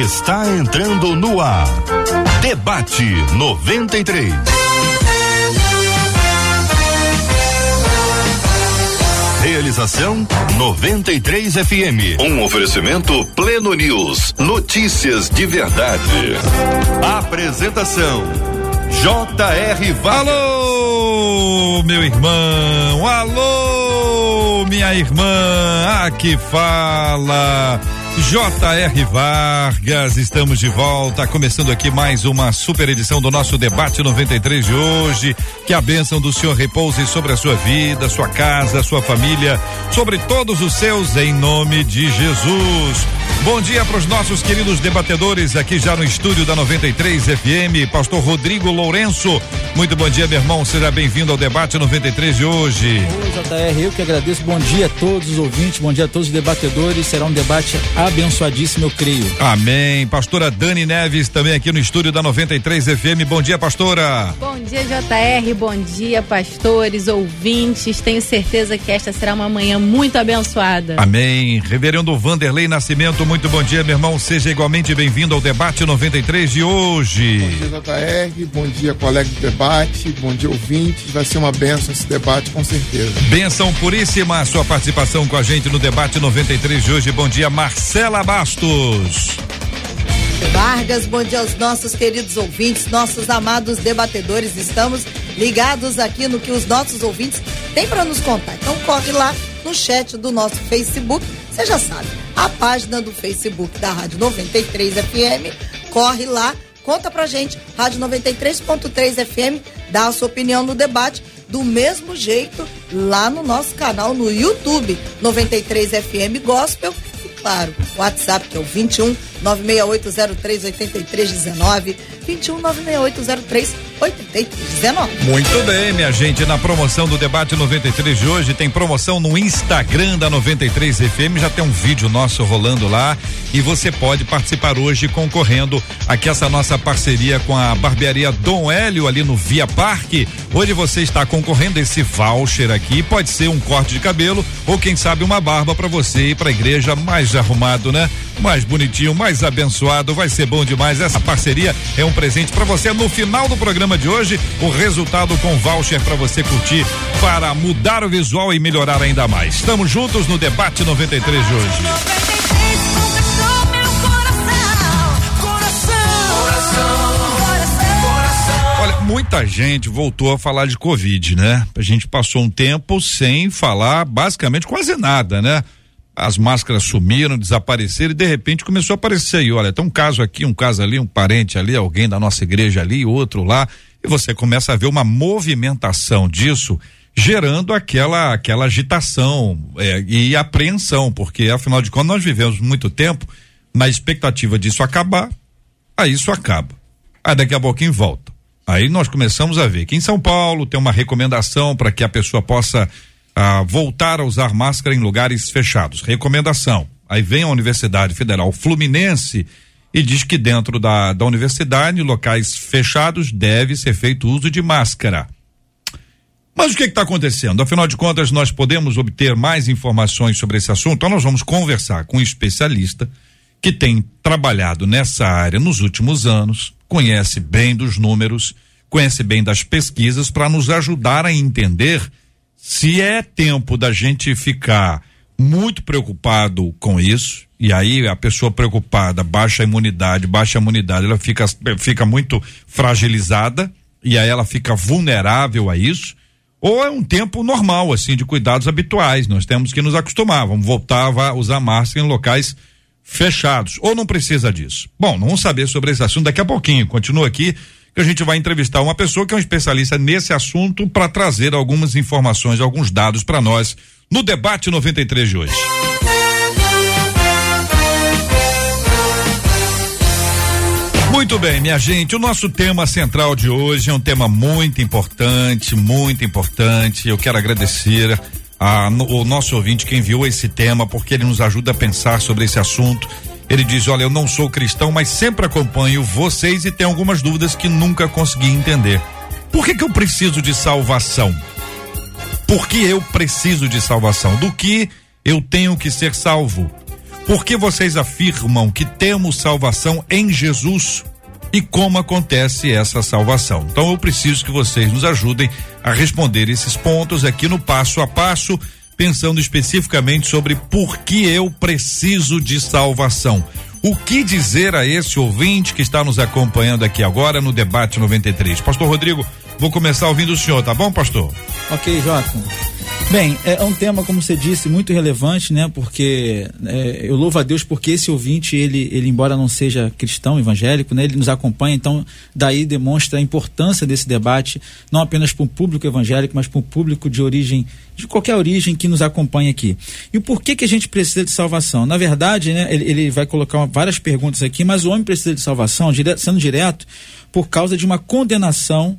está entrando no ar. Debate 93. Realização 93 FM. Um oferecimento Pleno News. Notícias de verdade. Apresentação J.R. Alô, meu irmão. Alô, minha irmã. Aqui fala J.R. Vargas, estamos de volta, começando aqui mais uma super edição do nosso debate 93 de hoje. Que a bênção do Senhor repouse sobre a sua vida, sua casa, sua família, sobre todos os seus, em nome de Jesus. Bom dia para os nossos queridos debatedores aqui já no estúdio da 93 FM, Pastor Rodrigo Lourenço. Muito bom dia, meu irmão. Seja bem-vindo ao debate 93 de hoje. Oi, JR, eu que agradeço. Bom dia a todos os ouvintes, bom dia a todos os debatedores. Será um debate abençoadíssimo, eu creio. Amém. Pastora Dani Neves também aqui no estúdio da 93 FM. Bom dia, pastora. Bom dia, JR. Bom dia, pastores, ouvintes. Tenho certeza que esta será uma manhã muito abençoada. Amém. Reverendo Vanderlei Nascimento, muito bom dia, meu irmão. Seja igualmente bem-vindo ao debate 93 de hoje. Bom dia, JR. Bom dia, colega de debate. Bom dia, ouvintes. Vai ser uma benção esse debate, com certeza. Benção puríssima a sua participação com a gente no debate 93 de hoje. Bom dia, Marcela Bastos. Vargas, bom dia aos nossos queridos ouvintes, nossos amados debatedores. Estamos ligados aqui no que os nossos ouvintes têm para nos contar. Então corre lá no chat do nosso Facebook. Você já sabe, a página do Facebook da Rádio 93 FM. Corre lá, conta pra gente, Rádio 93.3 FM, dá a sua opinião no debate. Do mesmo jeito, lá no nosso canal no YouTube, 93 FM Gospel claro, WhatsApp que é o 21 96803 8319. 21 96803 8319. Muito bem, minha gente. Na promoção do debate 93 de hoje, tem promoção no Instagram da 93 FM. Já tem um vídeo nosso rolando lá. E você pode participar hoje concorrendo aqui essa nossa parceria com a barbearia Dom Hélio ali no Via Parque. Hoje você está concorrendo esse voucher aqui. Pode ser um corte de cabelo ou quem sabe uma barba para você ir para a igreja mais arrumado, né? Mais bonitinho, mais abençoado. Vai ser bom demais. Essa parceria é um presente para você no final do programa de hoje. O resultado com voucher para você curtir para mudar o visual e melhorar ainda mais. Estamos juntos no debate 93 de hoje. Olha, muita gente voltou a falar de Covid, né? A gente passou um tempo sem falar basicamente quase nada, né? As máscaras sumiram, desapareceram e de repente começou a aparecer aí, olha, tem um caso aqui, um caso ali, um parente ali, alguém da nossa igreja ali, outro lá, e você começa a ver uma movimentação disso gerando aquela aquela agitação é, e apreensão, porque afinal de contas nós vivemos muito tempo na expectativa disso acabar, aí isso acaba. Aí daqui a pouquinho volta. Aí nós começamos a ver que em São Paulo tem uma recomendação para que a pessoa possa ah, voltar a usar máscara em lugares fechados. Recomendação. Aí vem a Universidade Federal Fluminense e diz que dentro da, da universidade, locais fechados, deve ser feito uso de máscara. Mas o que está acontecendo? Afinal de contas, nós podemos obter mais informações sobre esse assunto. Então, nós vamos conversar com um especialista que tem trabalhado nessa área nos últimos anos, conhece bem dos números, conhece bem das pesquisas, para nos ajudar a entender se é tempo da gente ficar muito preocupado com isso, e aí a pessoa preocupada, baixa a imunidade, baixa a imunidade, ela fica, fica muito fragilizada, e aí ela fica vulnerável a isso, ou é um tempo normal, assim, de cuidados habituais. Nós temos que nos acostumar, vamos voltar a usar máscara em locais fechados, ou não precisa disso? Bom, vamos saber sobre esse assunto daqui a pouquinho. Continua aqui que a gente vai entrevistar uma pessoa que é um especialista nesse assunto para trazer algumas informações, alguns dados para nós no debate 93 de hoje. Muito bem, minha gente, o nosso tema central de hoje é um tema muito importante, muito importante. Eu quero agradecer a, o nosso ouvinte que enviou esse tema, porque ele nos ajuda a pensar sobre esse assunto. Ele diz: Olha, eu não sou cristão, mas sempre acompanho vocês e tenho algumas dúvidas que nunca consegui entender. Por que, que eu preciso de salvação? Por que eu preciso de salvação? Do que eu tenho que ser salvo? Por que vocês afirmam que temos salvação em Jesus? E como acontece essa salvação? Então eu preciso que vocês nos ajudem a responder esses pontos aqui no passo a passo, pensando especificamente sobre por que eu preciso de salvação. O que dizer a esse ouvinte que está nos acompanhando aqui agora no debate 93? Pastor Rodrigo, vou começar ouvindo o senhor, tá bom, pastor? Ok, Jota. Bem, é um tema, como você disse, muito relevante, né? Porque é, eu louvo a Deus porque esse ouvinte, ele, ele embora não seja cristão, evangélico, né? Ele nos acompanha, então daí demonstra a importância desse debate, não apenas para o público evangélico, mas para o público de origem, de qualquer origem que nos acompanha aqui. E o porquê que a gente precisa de salvação? Na verdade, né? Ele, ele vai colocar várias perguntas aqui, mas o homem precisa de salvação, direto, sendo direto, por causa de uma condenação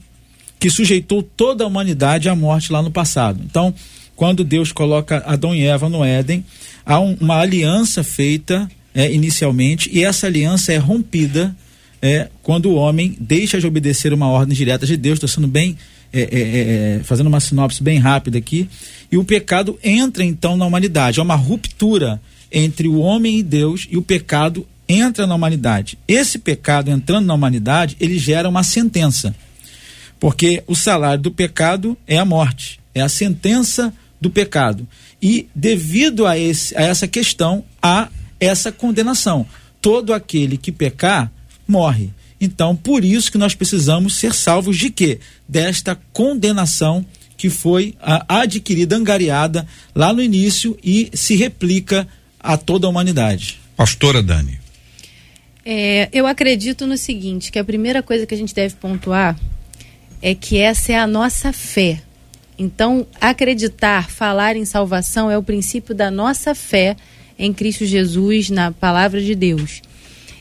que sujeitou toda a humanidade à morte lá no passado. Então, quando Deus coloca Adão e Eva no Éden, há um, uma aliança feita é, inicialmente e essa aliança é rompida é, quando o homem deixa de obedecer uma ordem direta de Deus. Estou sendo bem é, é, é, fazendo uma sinopse bem rápida aqui e o pecado entra então na humanidade. Há uma ruptura entre o homem e Deus e o pecado entra na humanidade. Esse pecado entrando na humanidade, ele gera uma sentença. Porque o salário do pecado é a morte, é a sentença do pecado. E devido a, esse, a essa questão, há essa condenação. Todo aquele que pecar, morre. Então, por isso que nós precisamos ser salvos de quê? Desta condenação que foi adquirida, angariada lá no início e se replica a toda a humanidade. Pastora Dani. É, eu acredito no seguinte, que a primeira coisa que a gente deve pontuar é que essa é a nossa fé. Então, acreditar, falar em salvação é o princípio da nossa fé em Cristo Jesus, na palavra de Deus.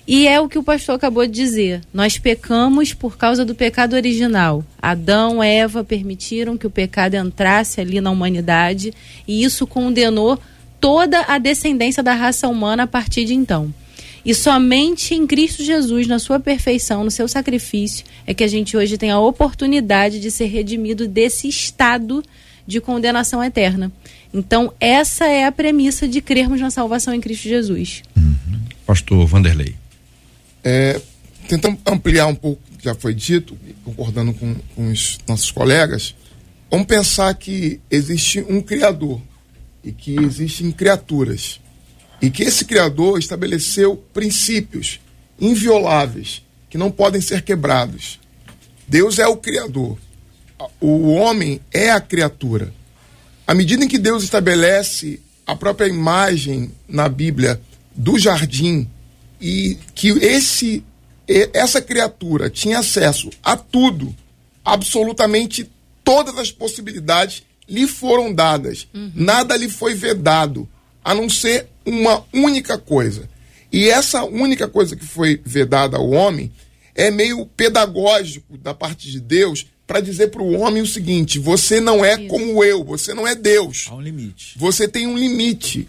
E é o que o pastor acabou de dizer. Nós pecamos por causa do pecado original. Adão, Eva permitiram que o pecado entrasse ali na humanidade e isso condenou toda a descendência da raça humana a partir de então. E somente em Cristo Jesus, na sua perfeição, no seu sacrifício, é que a gente hoje tem a oportunidade de ser redimido desse estado de condenação eterna. Então, essa é a premissa de crermos na salvação em Cristo Jesus. Uhum. Pastor Vanderlei. É, tentando ampliar um pouco o que já foi dito, concordando com, com os nossos colegas, vamos pensar que existe um Criador e que existem criaturas e que esse Criador estabeleceu princípios invioláveis que não podem ser quebrados. Deus é o Criador, o homem é a criatura. À medida em que Deus estabelece a própria imagem na Bíblia do jardim e que esse essa criatura tinha acesso a tudo, absolutamente todas as possibilidades lhe foram dadas. Uhum. Nada lhe foi vedado, a não ser uma única coisa. E essa única coisa que foi vedada ao homem é meio pedagógico da parte de Deus para dizer para o homem o seguinte: você não é Isso. como eu, você não é Deus. Há um limite. Você tem um limite.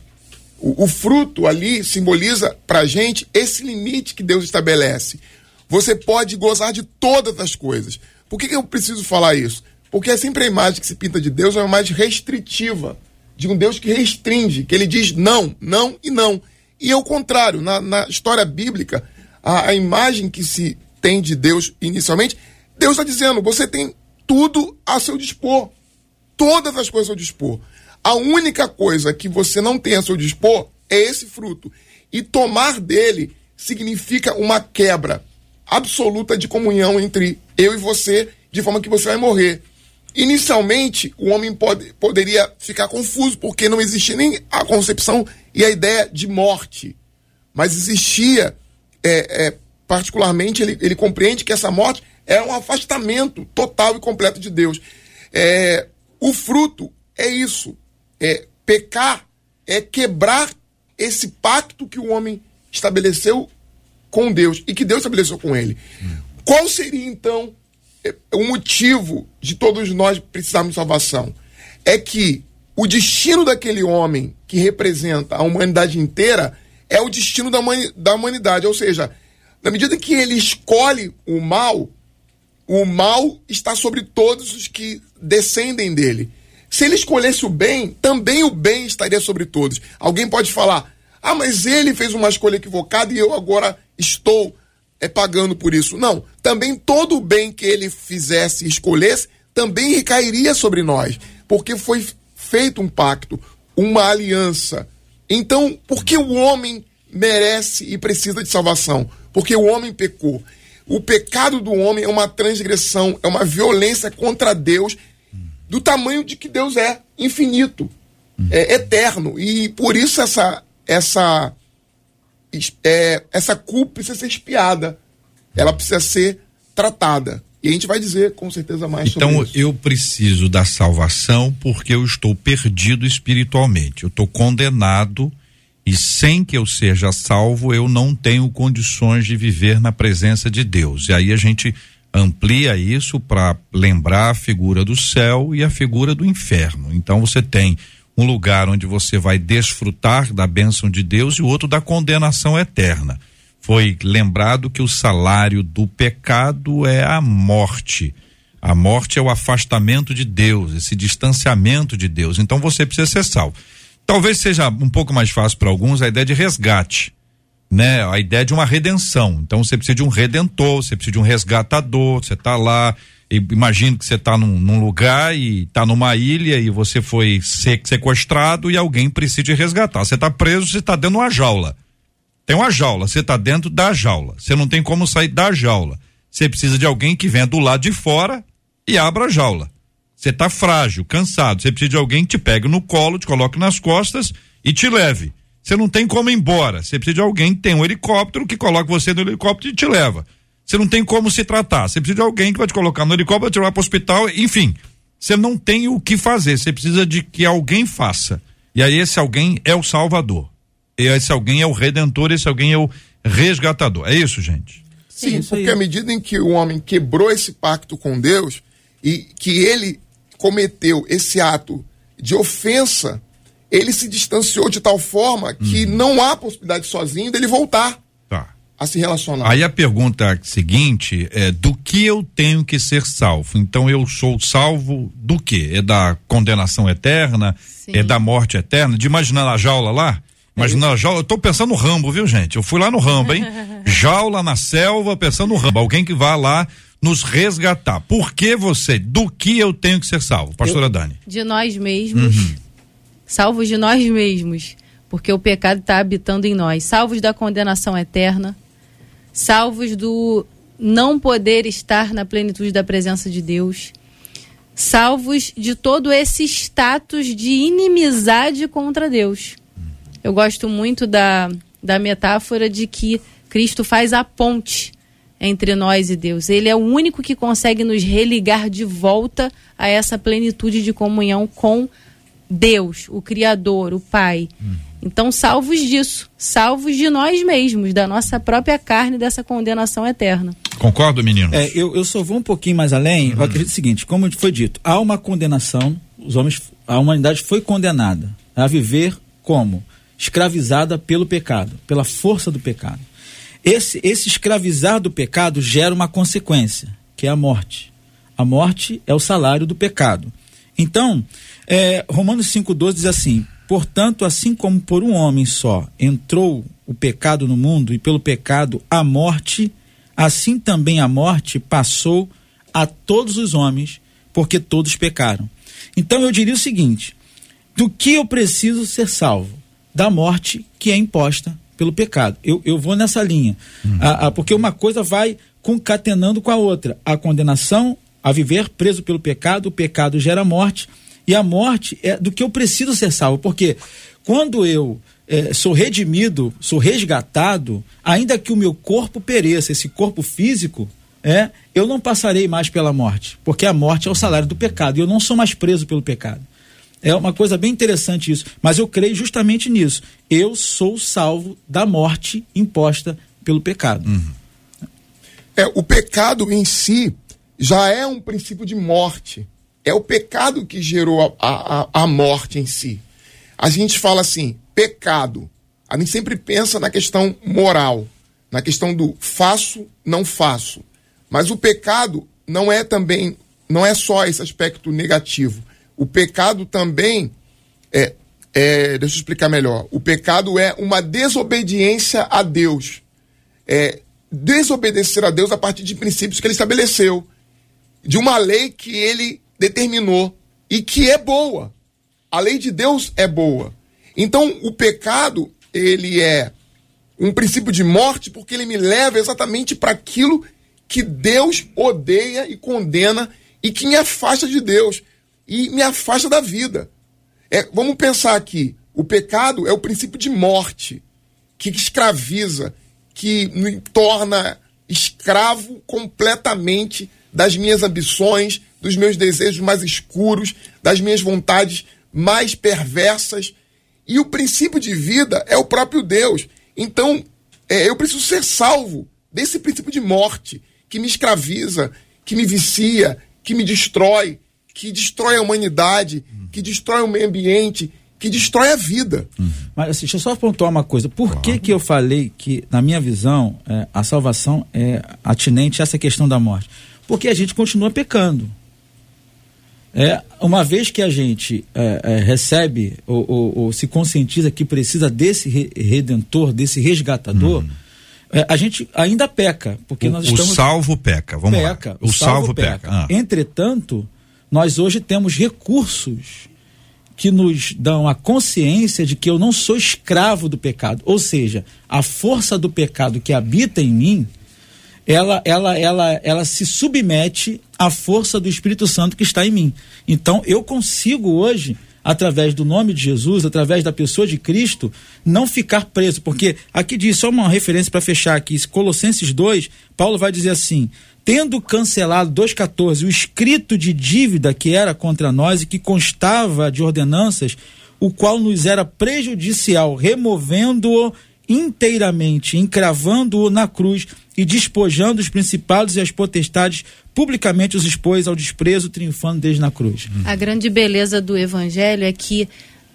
O, o fruto ali simboliza para a gente esse limite que Deus estabelece. Você pode gozar de todas as coisas. Por que, que eu preciso falar isso? Porque é sempre a imagem que se pinta de Deus é uma imagem restritiva de um Deus que restringe, que ele diz não, não e não. E é o contrário, na, na história bíblica, a, a, imagem que se tem de Deus inicialmente, Deus está dizendo: você tem tudo a seu dispor, todas as coisas ao dispor. A única coisa que você não tem a seu dispor é esse fruto. E tomar dele significa uma quebra absoluta de comunhão entre eu e você, de forma que você vai morrer. Inicialmente, o homem pode, poderia ficar confuso, porque não existia nem a concepção e a ideia de morte. Mas existia, é, é, particularmente, ele, ele compreende que essa morte é um afastamento total e completo de Deus. É, o fruto é isso. É, pecar é quebrar esse pacto que o homem estabeleceu com Deus e que Deus estabeleceu com ele. Hum. Qual seria, então, o motivo de todos nós precisarmos de salvação é que o destino daquele homem que representa a humanidade inteira é o destino da, da humanidade. Ou seja, na medida que ele escolhe o mal, o mal está sobre todos os que descendem dele. Se ele escolhesse o bem, também o bem estaria sobre todos. Alguém pode falar: Ah, mas ele fez uma escolha equivocada e eu agora estou é, pagando por isso. Não. Também todo o bem que ele fizesse escolhesse também recairia sobre nós. Porque foi feito um pacto, uma aliança. Então, por que o homem merece e precisa de salvação? Porque o homem pecou. O pecado do homem é uma transgressão, é uma violência contra Deus do tamanho de que Deus é, infinito, é eterno. E por isso essa essa é, essa culpa precisa ser espiada. Ela precisa ser tratada. E a gente vai dizer com certeza mais então, sobre isso. Então eu preciso da salvação porque eu estou perdido espiritualmente. Eu estou condenado e sem que eu seja salvo, eu não tenho condições de viver na presença de Deus. E aí a gente amplia isso para lembrar a figura do céu e a figura do inferno. Então você tem um lugar onde você vai desfrutar da bênção de Deus e o outro da condenação eterna. Foi lembrado que o salário do pecado é a morte. A morte é o afastamento de Deus, esse distanciamento de Deus. Então você precisa ser salvo. Talvez seja um pouco mais fácil para alguns a ideia de resgate, né? A ideia de uma redenção. Então você precisa de um redentor, você precisa de um resgatador, você está lá, imagina que você está num, num, lugar e está numa ilha e você foi sequestrado e alguém precisa de resgatar. Você está preso, você está dentro de uma jaula. Tem uma jaula, você está dentro da jaula. Você não tem como sair da jaula. Você precisa de alguém que venha do lado de fora e abra a jaula. Você está frágil, cansado, você precisa de alguém que te pegue no colo, te coloque nas costas e te leve. Você não tem como ir embora. Você precisa de alguém que tem um helicóptero que coloque você no helicóptero e te leva. Você não tem como se tratar. Você precisa de alguém que vai te colocar no helicóptero, te levar para o hospital, enfim. Você não tem o que fazer. Você precisa de que alguém faça. E aí esse alguém é o Salvador. E esse alguém é o Redentor, esse alguém é o resgatador. É isso, gente? Sim, porque à medida em que o homem quebrou esse pacto com Deus e que ele cometeu esse ato de ofensa, ele se distanciou de tal forma que uhum. não há possibilidade sozinho dele voltar. A se relacionar. Aí a pergunta seguinte é do que eu tenho que ser salvo? Então eu sou salvo do que? É da condenação eterna? Sim. É da morte eterna? De imaginar a jaula lá? Imagina a jaula, eu tô pensando no Rambo, viu gente? Eu fui lá no Rambo, hein? jaula na selva, pensando no Rambo. Alguém que vá lá nos resgatar. Por que você? Do que eu tenho que ser salvo? Pastora eu, Dani. De nós mesmos. Uhum. Salvos de nós mesmos. Porque o pecado está habitando em nós. Salvos da condenação eterna. Salvos do não poder estar na plenitude da presença de Deus. Salvos de todo esse status de inimizade contra Deus. Eu gosto muito da, da metáfora de que Cristo faz a ponte entre nós e Deus. Ele é o único que consegue nos religar de volta a essa plenitude de comunhão com Deus, o Criador, o Pai. Hum. Então, salvos disso, salvos de nós mesmos, da nossa própria carne, dessa condenação eterna. Concordo, meninos? É, eu, eu só vou um pouquinho mais além. Eu acredito o seguinte: como foi dito, há uma condenação, os homens, a humanidade foi condenada a viver como? Escravizada pelo pecado, pela força do pecado. Esse, esse escravizar do pecado gera uma consequência, que é a morte. A morte é o salário do pecado. Então, é, Romanos 5,12 diz assim: Portanto, assim como por um homem só entrou o pecado no mundo, e pelo pecado a morte, assim também a morte passou a todos os homens, porque todos pecaram. Então eu diria o seguinte: do que eu preciso ser salvo? Da morte que é imposta pelo pecado. Eu, eu vou nessa linha. Uhum. A, a, porque uma coisa vai concatenando com a outra. A condenação a viver preso pelo pecado, o pecado gera morte, e a morte é do que eu preciso ser salvo. Porque quando eu é, sou redimido, sou resgatado, ainda que o meu corpo pereça, esse corpo físico, é, eu não passarei mais pela morte, porque a morte é o salário do pecado, e eu não sou mais preso pelo pecado. É uma coisa bem interessante isso. Mas eu creio justamente nisso. Eu sou salvo da morte imposta pelo pecado. Uhum. É, o pecado em si já é um princípio de morte. É o pecado que gerou a, a, a morte em si. A gente fala assim, pecado. A gente sempre pensa na questão moral, na questão do faço, não faço. Mas o pecado não é também, não é só esse aspecto negativo o pecado também é, É, deixa eu explicar melhor. O pecado é uma desobediência a Deus. É desobedecer a Deus a partir de princípios que ele estabeleceu, de uma lei que ele determinou e que é boa. A lei de Deus é boa. Então, o pecado, ele é um princípio de morte porque ele me leva exatamente para aquilo que Deus odeia e condena e que me afasta de Deus e me afasta da vida. É, vamos pensar aqui: o pecado é o princípio de morte que escraviza, que me torna escravo completamente das minhas ambições, dos meus desejos mais escuros, das minhas vontades mais perversas. E o princípio de vida é o próprio Deus. Então, é, eu preciso ser salvo desse princípio de morte que me escraviza, que me vicia, que me destrói, que destrói a humanidade, que destrói o meio ambiente, que destrói a vida. Mas assim, deixa eu só pontuar uma coisa. Por claro. que que eu falei que, na minha visão, é, a salvação é atinente a essa questão da morte? Porque a gente continua pecando. É, uma vez que a gente é, é, recebe ou, ou, ou, se conscientiza que precisa desse re redentor, desse resgatador, hum. é, a gente ainda peca. Porque o, nós estamos. O salvo peca, vamos peca, lá. O, o salvo, salvo, peca. peca. Ah. Entretanto, nós hoje temos recursos que nos dão a consciência de que eu não sou escravo do pecado. Ou seja, a força do pecado que habita em mim ela, ela, ela, ela se submete à força do Espírito Santo que está em mim. Então, eu consigo hoje, através do nome de Jesus, através da pessoa de Cristo, não ficar preso. Porque aqui diz, só uma referência para fechar aqui, Colossenses 2, Paulo vai dizer assim: tendo cancelado 2,14 o escrito de dívida que era contra nós e que constava de ordenanças, o qual nos era prejudicial, removendo-o inteiramente, encravando-o na cruz e despojando os principados e as potestades, publicamente os expôs ao desprezo, triunfando desde na cruz. A grande beleza do evangelho é que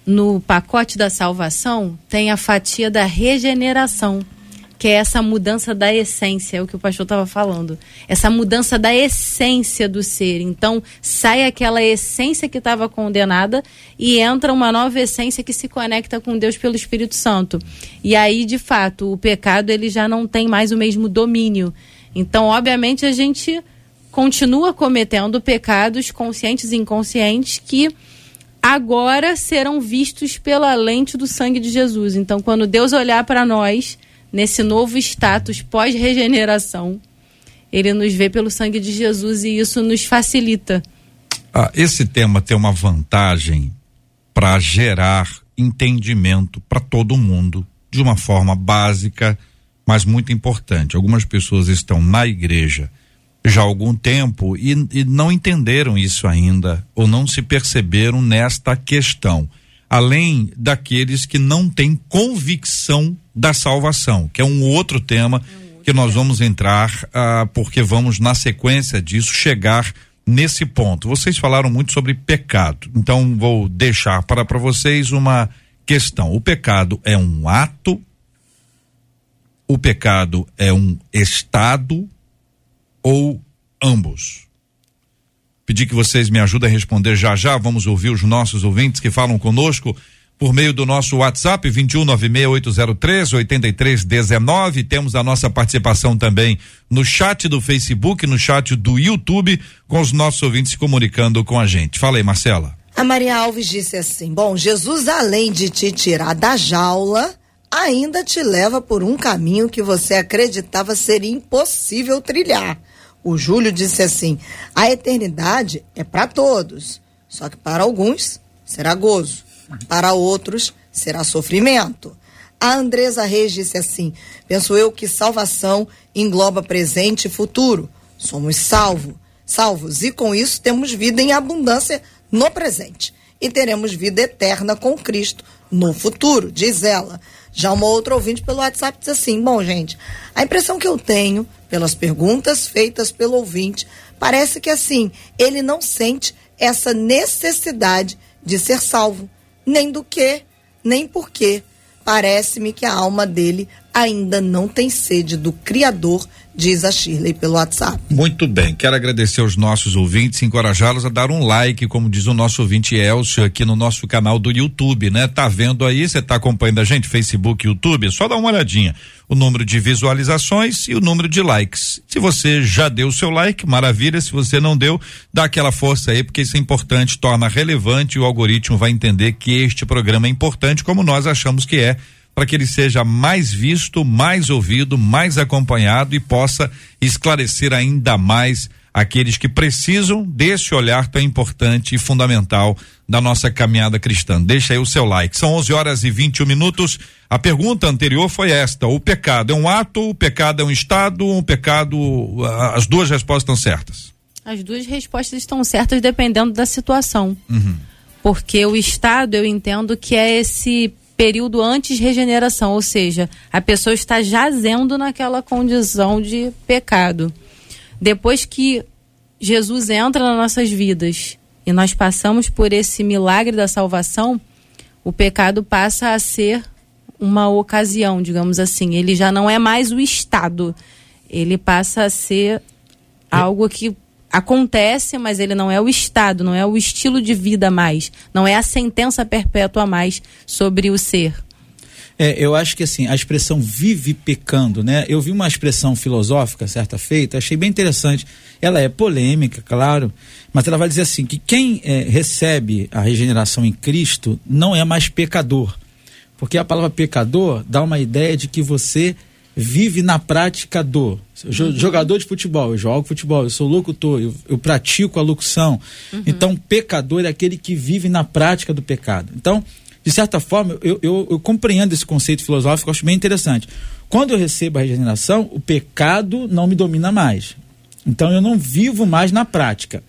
no pacote da salvação tem a fatia da regeneração que é essa mudança da essência, é o que o pastor estava falando. Essa mudança da essência do ser. Então, sai aquela essência que estava condenada e entra uma nova essência que se conecta com Deus pelo Espírito Santo. E aí, de fato, o pecado ele já não tem mais o mesmo domínio. Então, obviamente, a gente continua cometendo pecados conscientes e inconscientes que agora serão vistos pela lente do sangue de Jesus. Então, quando Deus olhar para nós, nesse novo status pós-regeneração, ele nos vê pelo sangue de Jesus e isso nos facilita. Ah, esse tema tem uma vantagem para gerar entendimento para todo mundo de uma forma básica, mas muito importante. Algumas pessoas estão na igreja já há algum tempo e, e não entenderam isso ainda ou não se perceberam nesta questão além daqueles que não têm convicção da salvação, que é um outro tema que nós vamos entrar, ah, porque vamos, na sequência disso, chegar nesse ponto. Vocês falaram muito sobre pecado, então vou deixar para, para vocês uma questão. O pecado é um ato, o pecado é um estado ou ambos? Pedir que vocês me ajudem a responder já já. Vamos ouvir os nossos ouvintes que falam conosco por meio do nosso WhatsApp 21968038319. Temos a nossa participação também no chat do Facebook, no chat do YouTube, com os nossos ouvintes se comunicando com a gente. Fala aí, Marcela. A Maria Alves disse assim: Bom, Jesus, além de te tirar da jaula, ainda te leva por um caminho que você acreditava ser impossível trilhar. O Júlio disse assim: a eternidade é para todos, só que para alguns será gozo, para outros será sofrimento. A Andresa Reis disse assim: penso eu que salvação engloba presente e futuro. Somos salvo, salvos e com isso temos vida em abundância no presente e teremos vida eterna com Cristo no futuro, diz ela. Já uma outra ouvinte pelo WhatsApp diz assim: bom, gente, a impressão que eu tenho pelas perguntas feitas pelo ouvinte, parece que assim, ele não sente essa necessidade de ser salvo, nem do que, nem por quê. Parece-me que a alma dele ainda não têm sede do Criador, diz a Shirley pelo WhatsApp. Muito bem, quero agradecer aos nossos ouvintes, encorajá-los a dar um like, como diz o nosso ouvinte Elcio aqui no nosso canal do YouTube, né? Tá vendo aí, você tá acompanhando a gente, Facebook, YouTube, só dá uma olhadinha. O número de visualizações e o número de likes. Se você já deu o seu like, maravilha. Se você não deu, dá aquela força aí, porque isso é importante, torna relevante e o algoritmo vai entender que este programa é importante, como nós achamos que é para que ele seja mais visto, mais ouvido, mais acompanhado e possa esclarecer ainda mais aqueles que precisam desse olhar tão importante e fundamental da nossa caminhada cristã. Deixa aí o seu like. São 11 horas e 21 minutos. A pergunta anterior foi esta: o pecado é um ato, o pecado é um estado, um pecado. As duas respostas estão certas. As duas respostas estão certas dependendo da situação. Uhum. Porque o estado, eu entendo que é esse período antes regeneração, ou seja, a pessoa está jazendo naquela condição de pecado. Depois que Jesus entra nas nossas vidas e nós passamos por esse milagre da salvação, o pecado passa a ser uma ocasião, digamos assim. Ele já não é mais o estado, ele passa a ser algo que acontece, mas ele não é o estado, não é o estilo de vida mais, não é a sentença perpétua mais sobre o ser. É, eu acho que assim, a expressão vive pecando, né? Eu vi uma expressão filosófica certa feita, achei bem interessante. Ela é polêmica, claro, mas ela vai dizer assim: que quem é, recebe a regeneração em Cristo não é mais pecador. Porque a palavra pecador dá uma ideia de que você vive na prática do. Uhum. Jogador de futebol, eu jogo futebol, eu sou locutor, eu, eu pratico a locução. Uhum. Então, pecador é aquele que vive na prática do pecado. Então, de certa forma, eu, eu, eu compreendo esse conceito filosófico, acho bem interessante. Quando eu recebo a regeneração, o pecado não me domina mais. Então, eu não vivo mais na prática.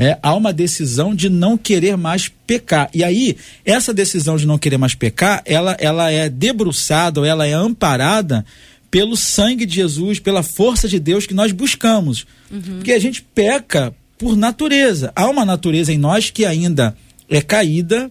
É, há uma decisão de não querer mais pecar. E aí, essa decisão de não querer mais pecar, ela, ela é debruçada, ou ela é amparada pelo sangue de Jesus, pela força de Deus que nós buscamos. Uhum. Porque a gente peca por natureza. Há uma natureza em nós que ainda é caída,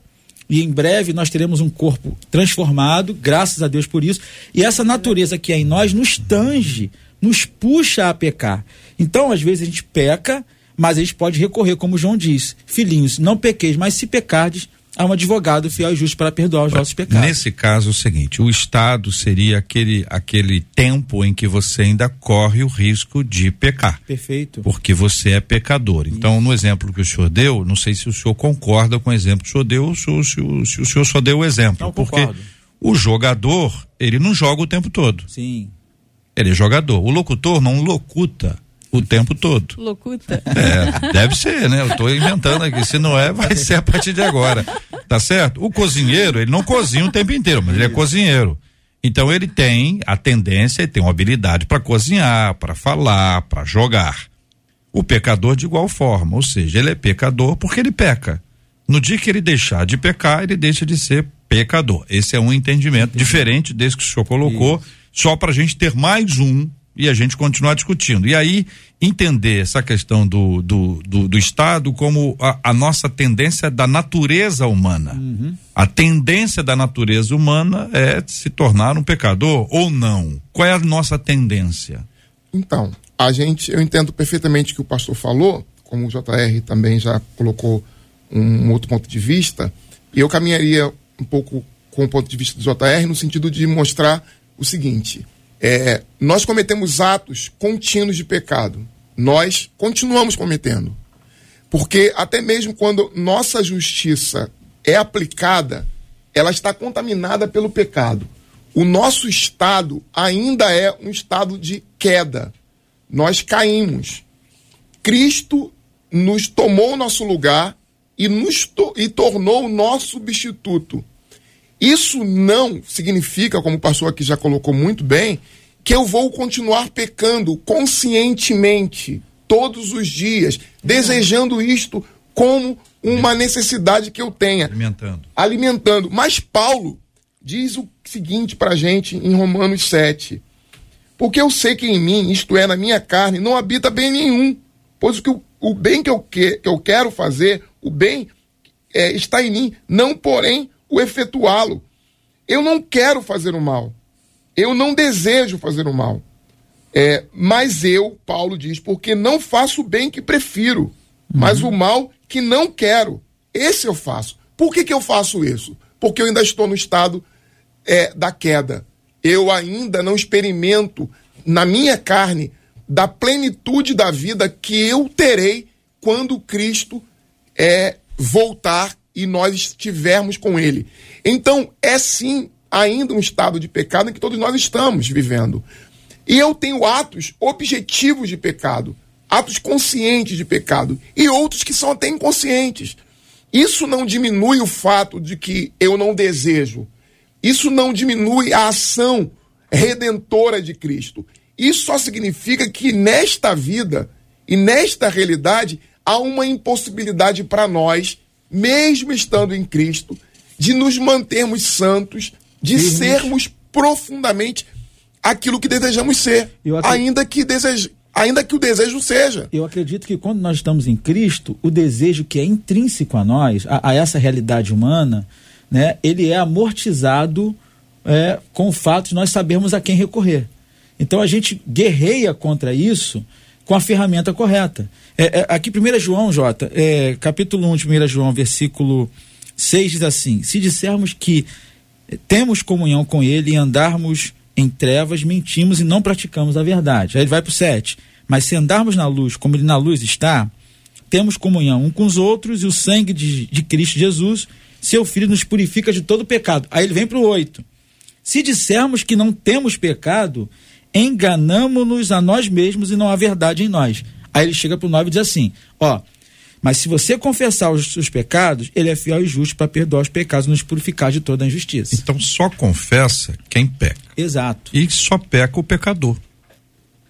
e em breve nós teremos um corpo transformado, graças a Deus por isso. E essa natureza que é em nós nos tange, nos puxa a pecar. Então, às vezes, a gente peca, mas a gente pode recorrer, como João diz: Filhinhos, não pequeis, mas se pecardes, há um advogado fiel e justo para perdoar os nossos pecados. Nesse caso, é o seguinte: o Estado seria aquele, aquele tempo em que você ainda corre o risco de pecar. Perfeito. Porque você é pecador. Isso. Então, no exemplo que o senhor deu, não sei se o senhor concorda com o exemplo que o senhor deu, se o, se o, se o senhor só deu o exemplo. Não, porque concordo. o jogador, ele não joga o tempo todo. Sim. Ele é jogador. O locutor não locuta o tempo todo. Locuta. É, deve ser, né? Eu estou inventando aqui. Se não é, vai ser a partir de agora. Tá certo? O cozinheiro, ele não cozinha o tempo inteiro, mas ele é cozinheiro. Então ele tem a tendência e tem uma habilidade para cozinhar, para falar, para jogar. O pecador de igual forma, ou seja, ele é pecador porque ele peca. No dia que ele deixar de pecar, ele deixa de ser pecador. Esse é um entendimento Entendi. diferente desse que o senhor colocou, Isso. só para a gente ter mais um e a gente continuar discutindo. E aí, entender essa questão do, do, do, do Estado como a, a, nossa tendência da natureza humana. Uhum. A tendência da natureza humana é se tornar um pecador ou não? Qual é a nossa tendência? Então, a gente, eu entendo perfeitamente o que o pastor falou, como o JR também já colocou um, um outro ponto de vista, e eu caminharia um pouco com o ponto de vista do JR no sentido de mostrar o seguinte é, nós cometemos atos contínuos de pecado. Nós continuamos cometendo. Porque até mesmo quando nossa justiça é aplicada, ela está contaminada pelo pecado. O nosso estado ainda é um estado de queda. Nós caímos. Cristo nos tomou o nosso lugar e nos to e tornou o nosso substituto. Isso não significa, como o pastor aqui já colocou muito bem, que eu vou continuar pecando conscientemente todos os dias, desejando isto como uma necessidade que eu tenha. Alimentando. Alimentando. Mas Paulo diz o seguinte para a gente em Romanos 7. Porque eu sei que em mim, isto é, na minha carne, não habita bem nenhum. Pois o, que, o bem que eu, que, que eu quero fazer, o bem é, está em mim, não porém o efetuá-lo. Eu não quero fazer o mal. Eu não desejo fazer o mal. É, mas eu, Paulo diz, porque não faço o bem que prefiro, uhum. mas o mal que não quero. Esse eu faço. Por que, que eu faço isso? Porque eu ainda estou no estado é, da queda. Eu ainda não experimento na minha carne da plenitude da vida que eu terei quando Cristo é voltar e nós estivermos com Ele. Então, é sim ainda um estado de pecado em que todos nós estamos vivendo. E eu tenho atos objetivos de pecado, atos conscientes de pecado, e outros que são até inconscientes. Isso não diminui o fato de que eu não desejo. Isso não diminui a ação redentora de Cristo. Isso só significa que nesta vida e nesta realidade há uma impossibilidade para nós, mesmo estando em Cristo, de nos mantermos santos, de sermos profundamente aquilo que desejamos ser, ainda que deseje, ainda que o desejo seja. Eu acredito que quando nós estamos em Cristo, o desejo que é intrínseco a nós, a, a essa realidade humana, né, ele é amortizado é, com o fato de nós sabermos a quem recorrer. Então a gente guerreia contra isso com a ferramenta correta. É, é, aqui, 1 João, Jota, é, capítulo 1 de 1 João, versículo 6 diz assim: Se dissermos que temos comunhão com Ele e andarmos em trevas, mentimos e não praticamos a verdade. Aí ele vai para o 7. Mas se andarmos na luz, como Ele na luz está, temos comunhão um com os outros e o sangue de, de Cristo Jesus, seu Filho, nos purifica de todo pecado. Aí ele vem para o 8. Se dissermos que não temos pecado, enganamos-nos a nós mesmos e não há verdade em nós. Aí ele chega para o 9 e diz assim: ó, mas se você confessar os seus pecados, ele é fiel e justo para perdoar os pecados e nos purificar de toda a injustiça. Então só confessa quem peca. Exato. E só peca o pecador.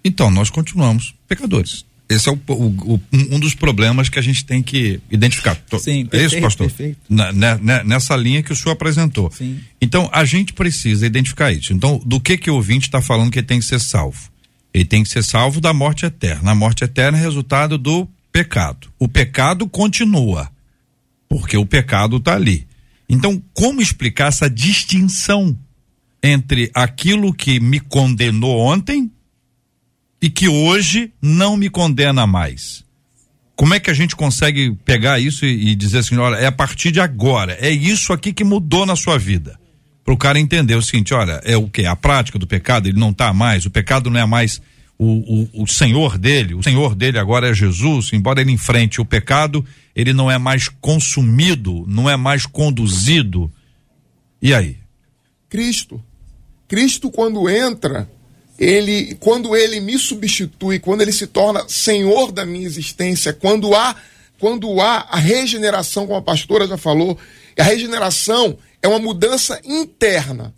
Então nós continuamos pecadores. Esse é o, o, o, um dos problemas que a gente tem que identificar. Sim, perfeito, é isso, pastor? Perfeito. Na, na, né, nessa linha que o senhor apresentou. Sim. Então, a gente precisa identificar isso. Então, do que que o ouvinte está falando que ele tem que ser salvo? Ele tem que ser salvo da morte eterna. A morte eterna é resultado do pecado. O pecado continua, porque o pecado está ali. Então, como explicar essa distinção entre aquilo que me condenou ontem e que hoje não me condena mais. Como é que a gente consegue pegar isso e, e dizer assim, olha, é a partir de agora, é isso aqui que mudou na sua vida? Para o cara entender o seguinte, olha, é o que? A prática do pecado, ele não está mais, o pecado não é mais o, o, o senhor dele, o senhor dele agora é Jesus, embora ele enfrente o pecado, ele não é mais consumido, não é mais conduzido. E aí? Cristo. Cristo, quando entra ele, quando ele me substitui, quando ele se torna senhor da minha existência, quando há, quando há a regeneração, como a pastora já falou, a regeneração é uma mudança interna,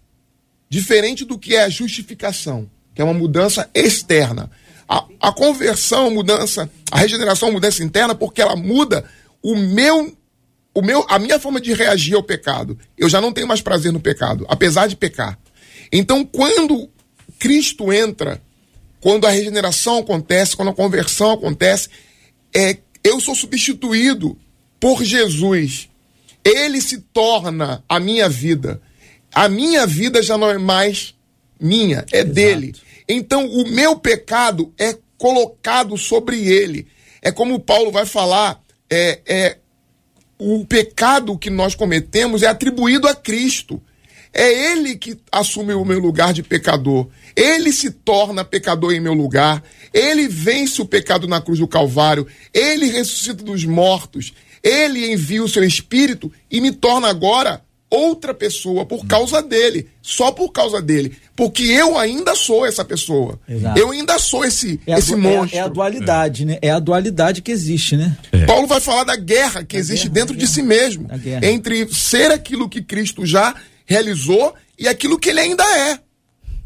diferente do que é a justificação, que é uma mudança externa. A, a conversão, a mudança, a regeneração é uma mudança interna porque ela muda o meu o meu, a minha forma de reagir ao pecado. Eu já não tenho mais prazer no pecado, apesar de pecar. Então, quando Cristo entra, quando a regeneração acontece, quando a conversão acontece, é, eu sou substituído por Jesus. Ele se torna a minha vida. A minha vida já não é mais minha, é Exato. dele. Então o meu pecado é colocado sobre ele. É como Paulo vai falar, é, é o pecado que nós cometemos é atribuído a Cristo. É ele que assume o meu lugar de pecador. Ele se torna pecador em meu lugar. Ele vence o pecado na cruz do Calvário. Ele ressuscita dos mortos. Ele envia o seu espírito e me torna agora outra pessoa por causa dele, só por causa dele, porque eu ainda sou essa pessoa. Exato. Eu ainda sou esse é esse monstro. É, é, a dualidade, é. né? É a dualidade que existe, né? É. Paulo vai falar da guerra que existe guerra, dentro de si mesmo, entre ser aquilo que Cristo já realizou e aquilo que ele ainda é.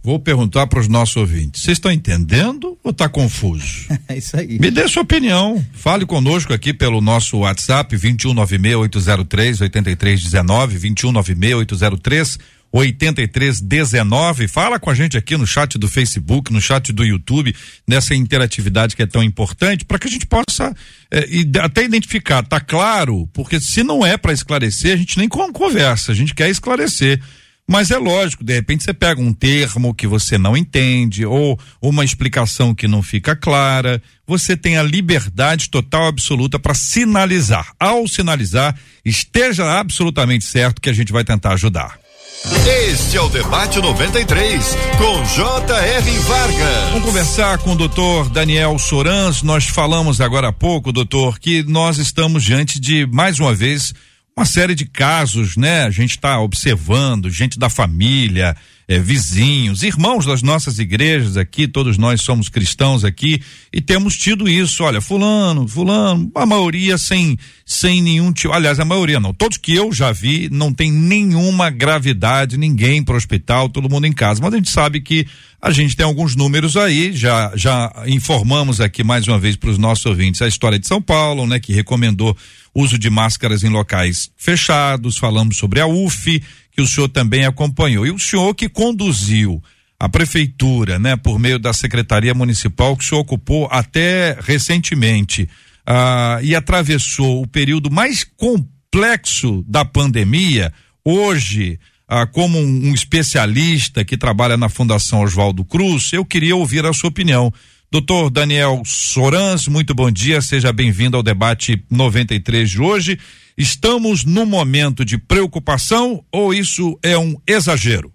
Vou perguntar para os nossos ouvintes: vocês estão entendendo ou está confuso? é isso aí. Me dê sua opinião. Fale conosco aqui pelo nosso WhatsApp 2196803 8319 2196803 8319. Fala com a gente aqui no chat do Facebook, no chat do YouTube, nessa interatividade que é tão importante, para que a gente possa é, até identificar. Tá claro? Porque se não é para esclarecer, a gente nem conversa, a gente quer esclarecer. Mas é lógico, de repente você pega um termo que você não entende ou uma explicação que não fica clara, você tem a liberdade total absoluta para sinalizar. Ao sinalizar, esteja absolutamente certo que a gente vai tentar ajudar. Este é o Debate 93, com J.R. Vargas. Vamos conversar com o doutor Daniel Sorans. Nós falamos agora há pouco, doutor, que nós estamos diante de, mais uma vez, uma série de casos, né? A gente está observando, gente da família, é, vizinhos, irmãos das nossas igrejas aqui, todos nós somos cristãos aqui e temos tido isso. Olha, fulano, fulano, a maioria sem sem nenhum tipo, aliás, a maioria não, todos que eu já vi não tem nenhuma gravidade, ninguém para o hospital, todo mundo em casa. Mas a gente sabe que a gente tem alguns números aí, já já informamos aqui mais uma vez para os nossos ouvintes a história de São Paulo, né, que recomendou uso de máscaras em locais fechados, falamos sobre a UF, que o senhor também acompanhou. E o senhor que conduziu a prefeitura, né, por meio da Secretaria Municipal, que o senhor ocupou até recentemente, ah, e atravessou o período mais complexo da pandemia, hoje, ah, como um, um especialista que trabalha na Fundação Oswaldo Cruz, eu queria ouvir a sua opinião. Doutor Daniel Sorans, muito bom dia, seja bem-vindo ao debate 93 de hoje. Estamos num momento de preocupação ou isso é um exagero?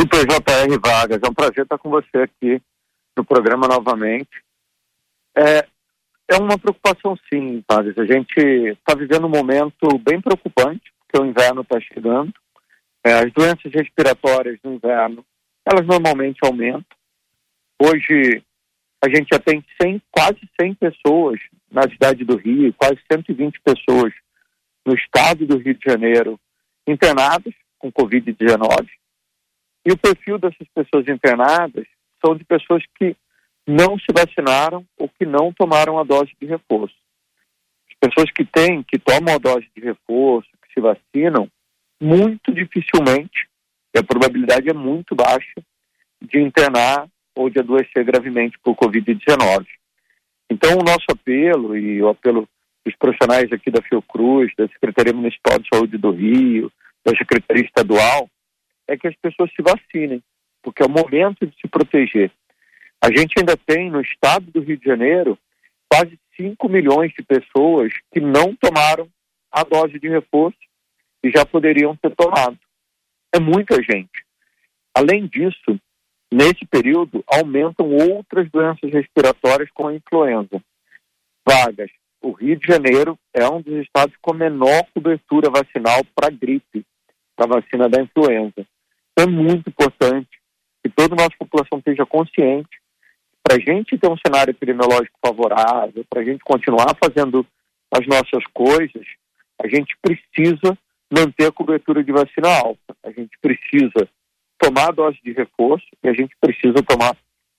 Super JR Vargas, é um prazer estar com você aqui no programa novamente. É, é uma preocupação sim, Vargas. A gente está vivendo um momento bem preocupante, porque o inverno está chegando. É, as doenças respiratórias no inverno, elas normalmente aumentam. Hoje a gente já tem 100, quase 100 pessoas na cidade do Rio, quase 120 pessoas no estado do Rio de Janeiro internadas com Covid-19. E o perfil dessas pessoas internadas são de pessoas que não se vacinaram ou que não tomaram a dose de reforço. As pessoas que têm, que tomam a dose de reforço, que se vacinam, muito dificilmente, e a probabilidade é muito baixa, de internar ou de adoecer gravemente por Covid-19. Então, o nosso apelo e o apelo dos profissionais aqui da Fiocruz, da Secretaria Municipal de Saúde do Rio, da Secretaria Estadual, é que as pessoas se vacinem, porque é o momento de se proteger. A gente ainda tem no estado do Rio de Janeiro quase 5 milhões de pessoas que não tomaram a dose de reforço e já poderiam ter tomado. É muita gente. Além disso, Nesse período, aumentam outras doenças respiratórias como a influenza. Vagas. O Rio de Janeiro é um dos estados com menor cobertura vacinal para gripe, para a vacina da influenza. Então, é muito importante que toda a nossa população esteja consciente para a gente ter um cenário epidemiológico favorável, para a gente continuar fazendo as nossas coisas, a gente precisa manter a cobertura de vacina alta. A gente precisa tomar a dose de reforço e a gente precisa tomar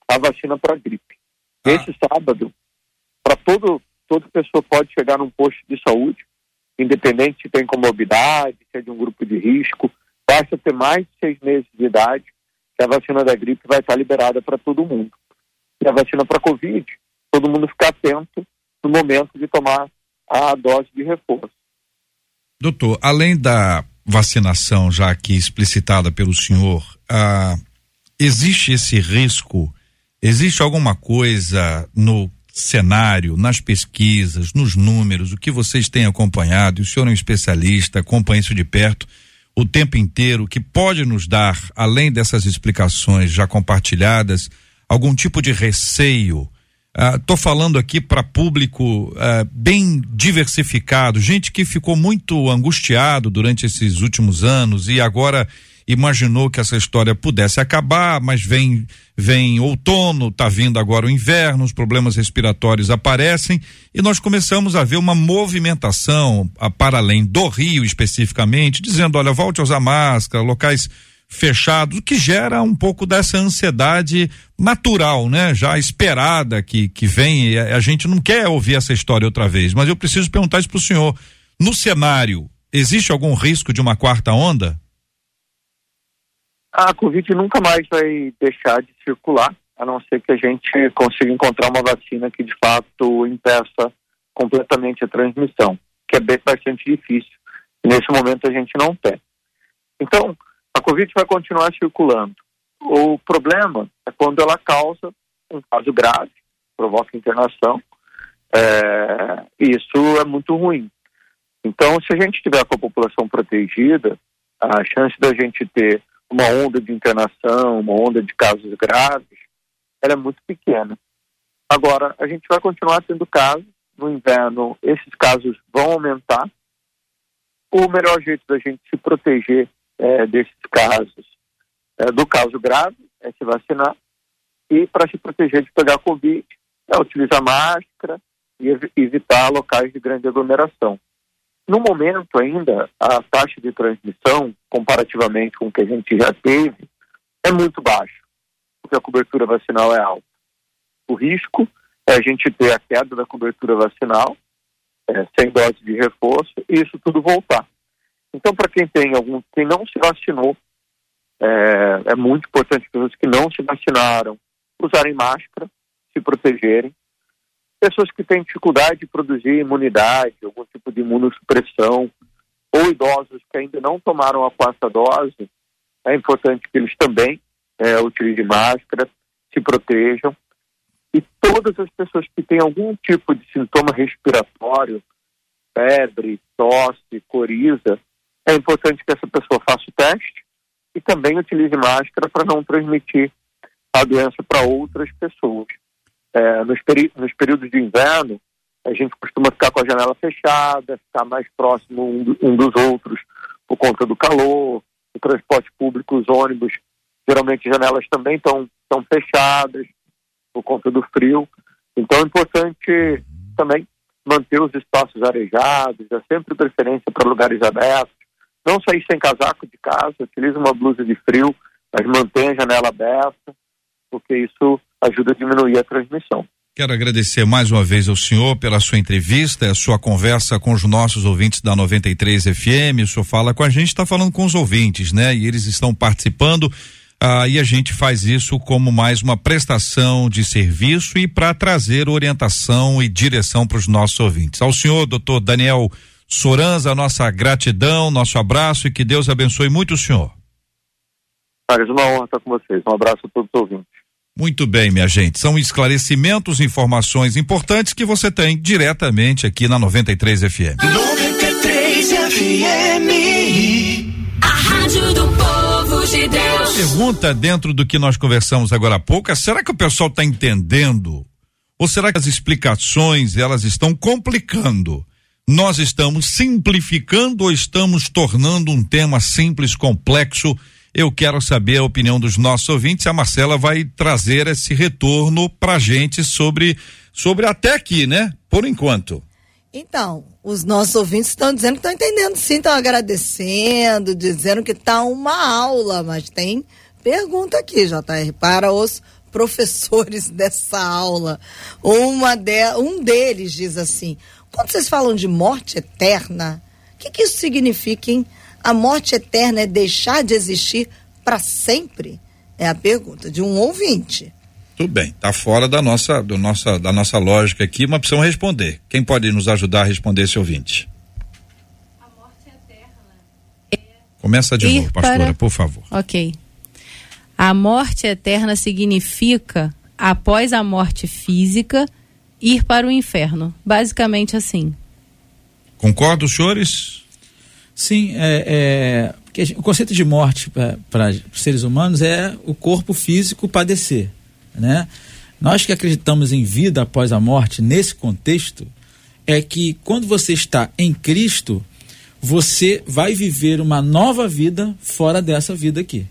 a vacina para gripe. Ah. Esse sábado, para todo toda pessoa pode chegar num posto de saúde, independente se tem comorbidade, se é de um grupo de risco, basta ter mais de seis meses de idade, que a vacina da gripe vai estar liberada para todo mundo. E a vacina para Covid, todo mundo ficar atento no momento de tomar a dose de reforço. Doutor, além da vacinação já aqui explicitada pelo senhor, ah, existe esse risco? Existe alguma coisa no cenário, nas pesquisas, nos números, o que vocês têm acompanhado, o senhor é um especialista, acompanha isso de perto o tempo inteiro, que pode nos dar, além dessas explicações já compartilhadas, algum tipo de receio Estou uh, falando aqui para público uh, bem diversificado, gente que ficou muito angustiado durante esses últimos anos e agora imaginou que essa história pudesse acabar, mas vem vem outono, tá vindo agora o inverno, os problemas respiratórios aparecem e nós começamos a ver uma movimentação a, para além do Rio especificamente, dizendo, olha, volte a usar máscara, locais fechados, o que gera um pouco dessa ansiedade natural, né? Já esperada que, que vem. A, gente não quer ouvir essa história outra vez, mas eu preciso perguntar isso para o senhor. No cenário, existe algum risco de uma quarta onda? A Covid nunca mais vai deixar de circular, a não ser que a gente consiga encontrar uma vacina que de fato impeça completamente a transmissão, que é bastante difícil. Nesse momento a gente não tem. Então, A Covid vai continuar circulando. O problema é quando ela causa um caso grave, provoca internação, é, isso é muito ruim. Então, se a gente tiver com a população protegida, a chance da gente ter uma onda de internação, uma onda de casos graves, ela é muito pequena. Agora, a gente vai continuar tendo casos. No inverno, esses casos vão aumentar. O melhor jeito da gente se proteger é, desses casos, é, do caso grave, é se vacinar. E para se proteger de pegar Covid, é utilizar máscara e evitar locais de grande aglomeração. No momento ainda, a taxa de transmissão, comparativamente com o que a gente já teve, é muito baixa, porque a cobertura vacinal é alta. O risco é a gente ter a queda da cobertura vacinal, é, sem dose de reforço, e isso tudo voltar. Então, para quem tem algum, quem não se vacinou, é, é muito importante que pessoas que não se vacinaram usarem máscara, se protegerem, pessoas que têm dificuldade de produzir imunidade, algum tipo de imunossupressão, ou idosos que ainda não tomaram a quarta dose, é importante que eles também é, utilizem máscara, se protejam. E todas as pessoas que têm algum tipo de sintoma respiratório, febre, tosse, coriza, é importante que essa pessoa faça o teste e também utilize máscara para não transmitir a doença para outras pessoas. É, nos, nos períodos de inverno, a gente costuma ficar com a janela fechada, ficar mais próximo um, um dos outros por conta do calor, o transporte público, os ônibus, geralmente janelas também estão fechadas por conta do frio. Então é importante também manter os espaços arejados, dá sempre preferência para lugares abertos. Não sair sem casaco de casa, utilize uma blusa de frio, mas mantenha a janela aberta, porque isso ajuda a diminuir a transmissão. Quero agradecer mais uma vez ao senhor pela sua entrevista, a sua conversa com os nossos ouvintes da 93 FM. O senhor fala com a gente, está falando com os ouvintes, né? E eles estão participando. Ah, e a gente faz isso como mais uma prestação de serviço e para trazer orientação e direção para os nossos ouvintes. Ao senhor, doutor Daniel Soranza, nossa gratidão, nosso abraço e que Deus abençoe muito o senhor. Carlos, uma honra estar com vocês. Um abraço a todos os ouvintes. Muito bem, minha gente. São esclarecimentos, informações importantes que você tem diretamente aqui na 93 FM. 93 FM. A Rádio do Povo de Deus. Pergunta dentro do que nós conversamos agora há pouco, é, será que o pessoal está entendendo? Ou será que as explicações elas estão complicando? Nós estamos simplificando ou estamos tornando um tema simples, complexo? Eu quero saber a opinião dos nossos ouvintes. A Marcela vai trazer esse retorno para gente sobre, sobre até aqui, né? Por enquanto. Então, os nossos ouvintes estão dizendo que estão entendendo sim, estão agradecendo, dizendo que está uma aula, mas tem pergunta aqui, JR, para os professores dessa aula. Uma de, um deles diz assim: quando vocês falam de morte eterna, o que, que isso significa, hein? A morte eterna é deixar de existir para sempre? É a pergunta de um ouvinte. Tudo bem, está fora da nossa, do nossa, da nossa lógica aqui, mas precisamos responder. Quem pode nos ajudar a responder esse ouvinte? A morte eterna. É Começa de novo, pastora, para... por favor. Ok. A morte eterna significa, após a morte física, ir para o inferno. Basicamente assim. Concordo, senhores? Sim, é, é gente, o conceito de morte para os seres humanos é o corpo físico padecer, né? Nós que acreditamos em vida após a morte, nesse contexto, é que quando você está em Cristo, você vai viver uma nova vida fora dessa vida aqui.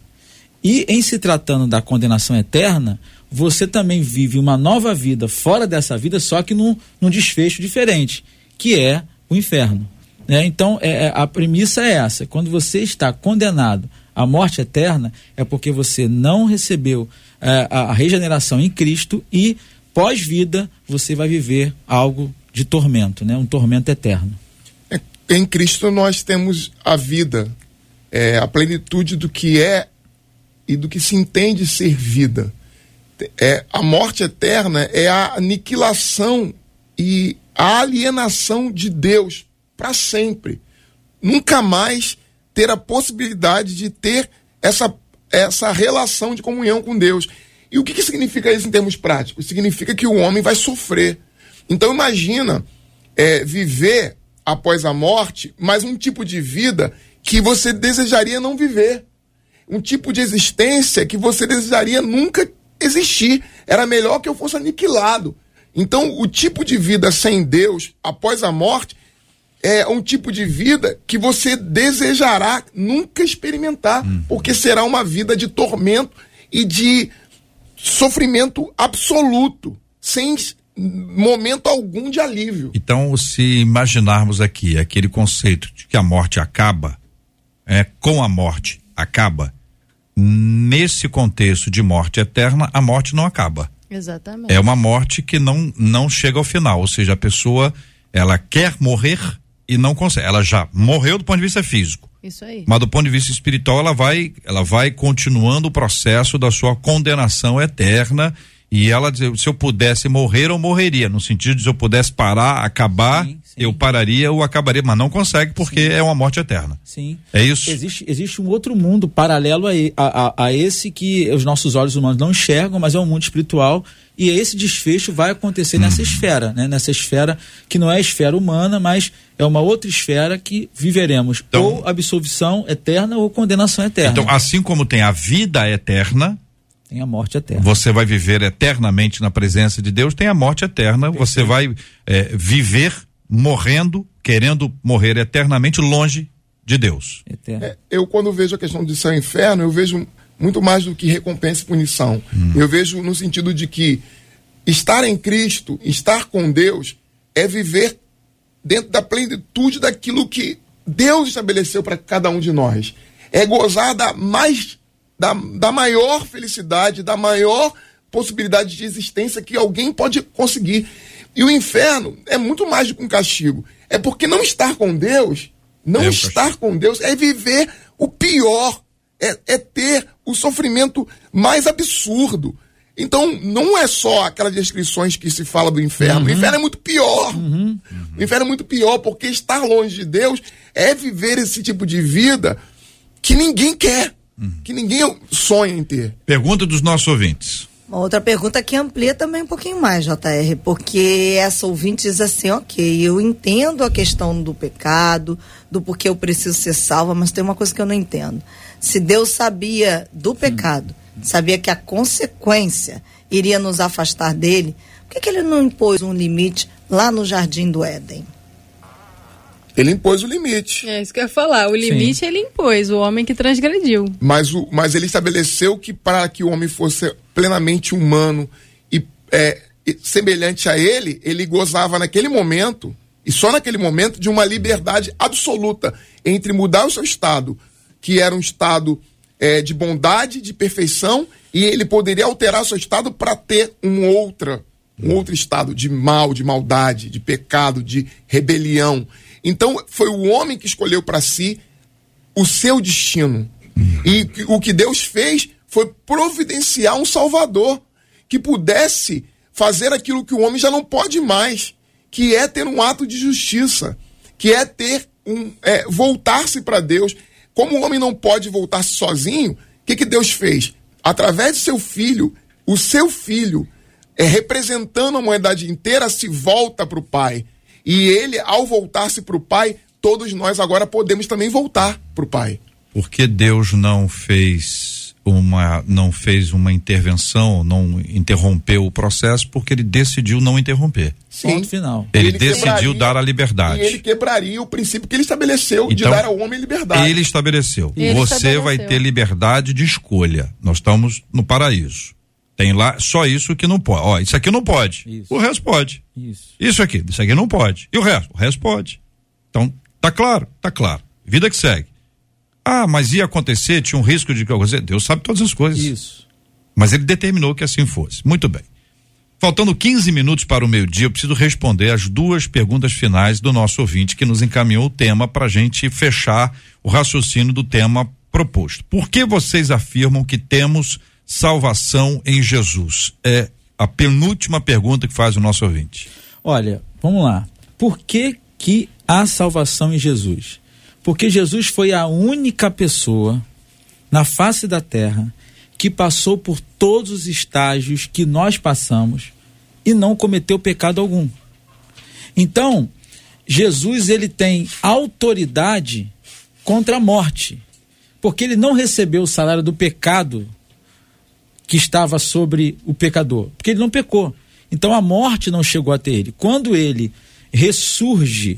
E em se tratando da condenação eterna, você também vive uma nova vida fora dessa vida, só que num, num desfecho diferente, que é o inferno. Né? Então, é, é, a premissa é essa: quando você está condenado à morte eterna, é porque você não recebeu é, a, regeneração em Cristo e, pós-vida, você vai viver algo de tormento, né? um tormento eterno. É, em Cristo nós temos a vida, é, a plenitude do que é e do que se entende ser vida. É, a morte eterna é a aniquilação e a alienação de Deus para sempre. Nunca mais ter a possibilidade de ter essa, essa relação de comunhão com Deus. E o que, que significa isso em termos práticos? Significa que o homem vai sofrer. Então imagina é, viver após a morte, mas um tipo de vida que você desejaria não viver. Um tipo de existência que você desejaria nunca existir. Era melhor que eu fosse aniquilado. Então, o tipo de vida sem Deus, após a morte, é um tipo de vida que você desejará nunca experimentar, porque será uma vida de tormento e de sofrimento absoluto, sem momento algum de alívio. Então, se imaginarmos aqui aquele conceito de que a morte acaba, é com a morte acaba, nesse contexto de morte eterna, a morte não acaba. Exatamente. É uma morte que não não chega ao final, ou seja, a pessoa ela quer morrer e não consegue. Ela já morreu do ponto de vista físico, Isso aí. mas do ponto de vista espiritual ela vai ela vai continuando o processo da sua condenação eterna e ela diz, se eu pudesse morrer eu morreria no sentido de se eu pudesse parar acabar Sim, sim. eu pararia ou acabaria mas não consegue porque é uma morte eterna Sim. é isso Existe, existe um outro mundo paralelo a, a, a- esse que os nossos olhos humanos não enxergam, mas é um mundo espiritual. E esse desfecho vai acontecer Uhum. nessa esfera, né? Nessa esfera que não é a esfera humana, mas é uma outra esfera que viveremos Então- ou absolvição eterna ou condenação eterna. então assim como tem a vida eterna Tem a morte eterna. você vai viver eternamente na presença de Deus, tem a morte eterna, você vai é, viver morrendo, querendo morrer eternamente longe de Deus. É, eu, quando vejo a questão de céu e inferno, eu vejo muito mais do que recompensa e punição. Eu vejo no sentido de que estar em Cristo, estar com Deus, é viver dentro da plenitude daquilo que Deus estabeleceu para cada um de nós. É gozar da mais da, da maior felicidade, da maior possibilidade de existência que alguém pode conseguir. E o inferno é muito mais do que um castigo. É porque não estar com Deus, não É estar com Deus é viver o pior, é, é ter o sofrimento mais absurdo. Então, não é só aquelas descrições que se fala do inferno. O inferno é muito pior. O inferno é muito pior, porque estar longe de Deus é viver esse tipo de vida que ninguém quer, que ninguém sonha em ter. Pergunta dos nossos ouvintes. Uma outra pergunta que amplia também um pouquinho mais, JR, porque essa ouvinte diz assim, ok, eu entendo a questão do pecado, do porquê eu preciso ser salva, mas tem uma coisa que eu não entendo. Se Deus sabia do pecado, sabia que a consequência iria nos afastar dele, por que, que ele não impôs um limite lá no Jardim do Éden? Ele impôs o limite. É isso que eu ia falar. O limite ele impôs, o homem que transgrediu. Mas, o, mas ele estabeleceu que para que o homem fosse plenamente humano e, é, semelhante a ele, ele gozava naquele momento, e só naquele momento, de uma liberdade absoluta entre mudar o seu estado, que era um estado é, de bondade, de perfeição, e ele poderia alterar o seu estado para ter um outra, um outro estado de mal, de maldade, de pecado, de rebelião. Então, foi o homem que escolheu para si o seu destino. E o que Deus fez foi providenciar um Salvador que pudesse fazer aquilo que o homem já não pode mais, que é ter um ato de justiça, que é ter um é, voltar-se para Deus. Como o homem não pode voltar-se sozinho, o que, que Deus fez? Através de seu filho, o seu filho, é, representando a humanidade inteira, se volta para o Pai. E ele, ao voltar-se para o Pai, todos nós agora podemos também voltar para o Pai. Por que Deus não fez uma não fez uma intervenção, não interrompeu o processo porque ele decidiu não interromper. Ponto final. Ele, Ele decidiu dar a liberdade. E ele quebraria o princípio que ele estabeleceu de Então, dar ao homem liberdade. Ele estabeleceu. Ele Você estabeleceu. vai ter liberdade de escolha. Nós estamos no paraíso. Tem lá só isso que não pode. Ó, isso aqui não pode. Isso. O resto pode. Isso. Isso aqui, isso aqui não pode. E o resto? O resto pode. Então, tá claro, tá claro. Vida que segue. Ah, mas ia acontecer, tinha um risco de que acontecer. Deus sabe todas as coisas. Isso. Mas ele determinou que assim fosse. Muito bem. Faltando 15 minutos para o meio-dia, eu preciso responder as duas perguntas finais do nosso ouvinte que nos encaminhou o tema para a gente fechar o raciocínio do tema proposto. Por que vocês afirmam que temos salvação em Jesus? É a penúltima pergunta que faz o nosso ouvinte. Olha, vamos lá. Por que, que há salvação em Jesus? Porque Jesus foi a única pessoa na face da terra que passou por todos os estágios que nós passamos e não cometeu pecado algum. Então, Jesus ele tem autoridade contra a morte, porque ele não recebeu o salário do pecado que estava sobre o pecador, porque ele não pecou. Então a morte não chegou até ele. Quando ele ressurge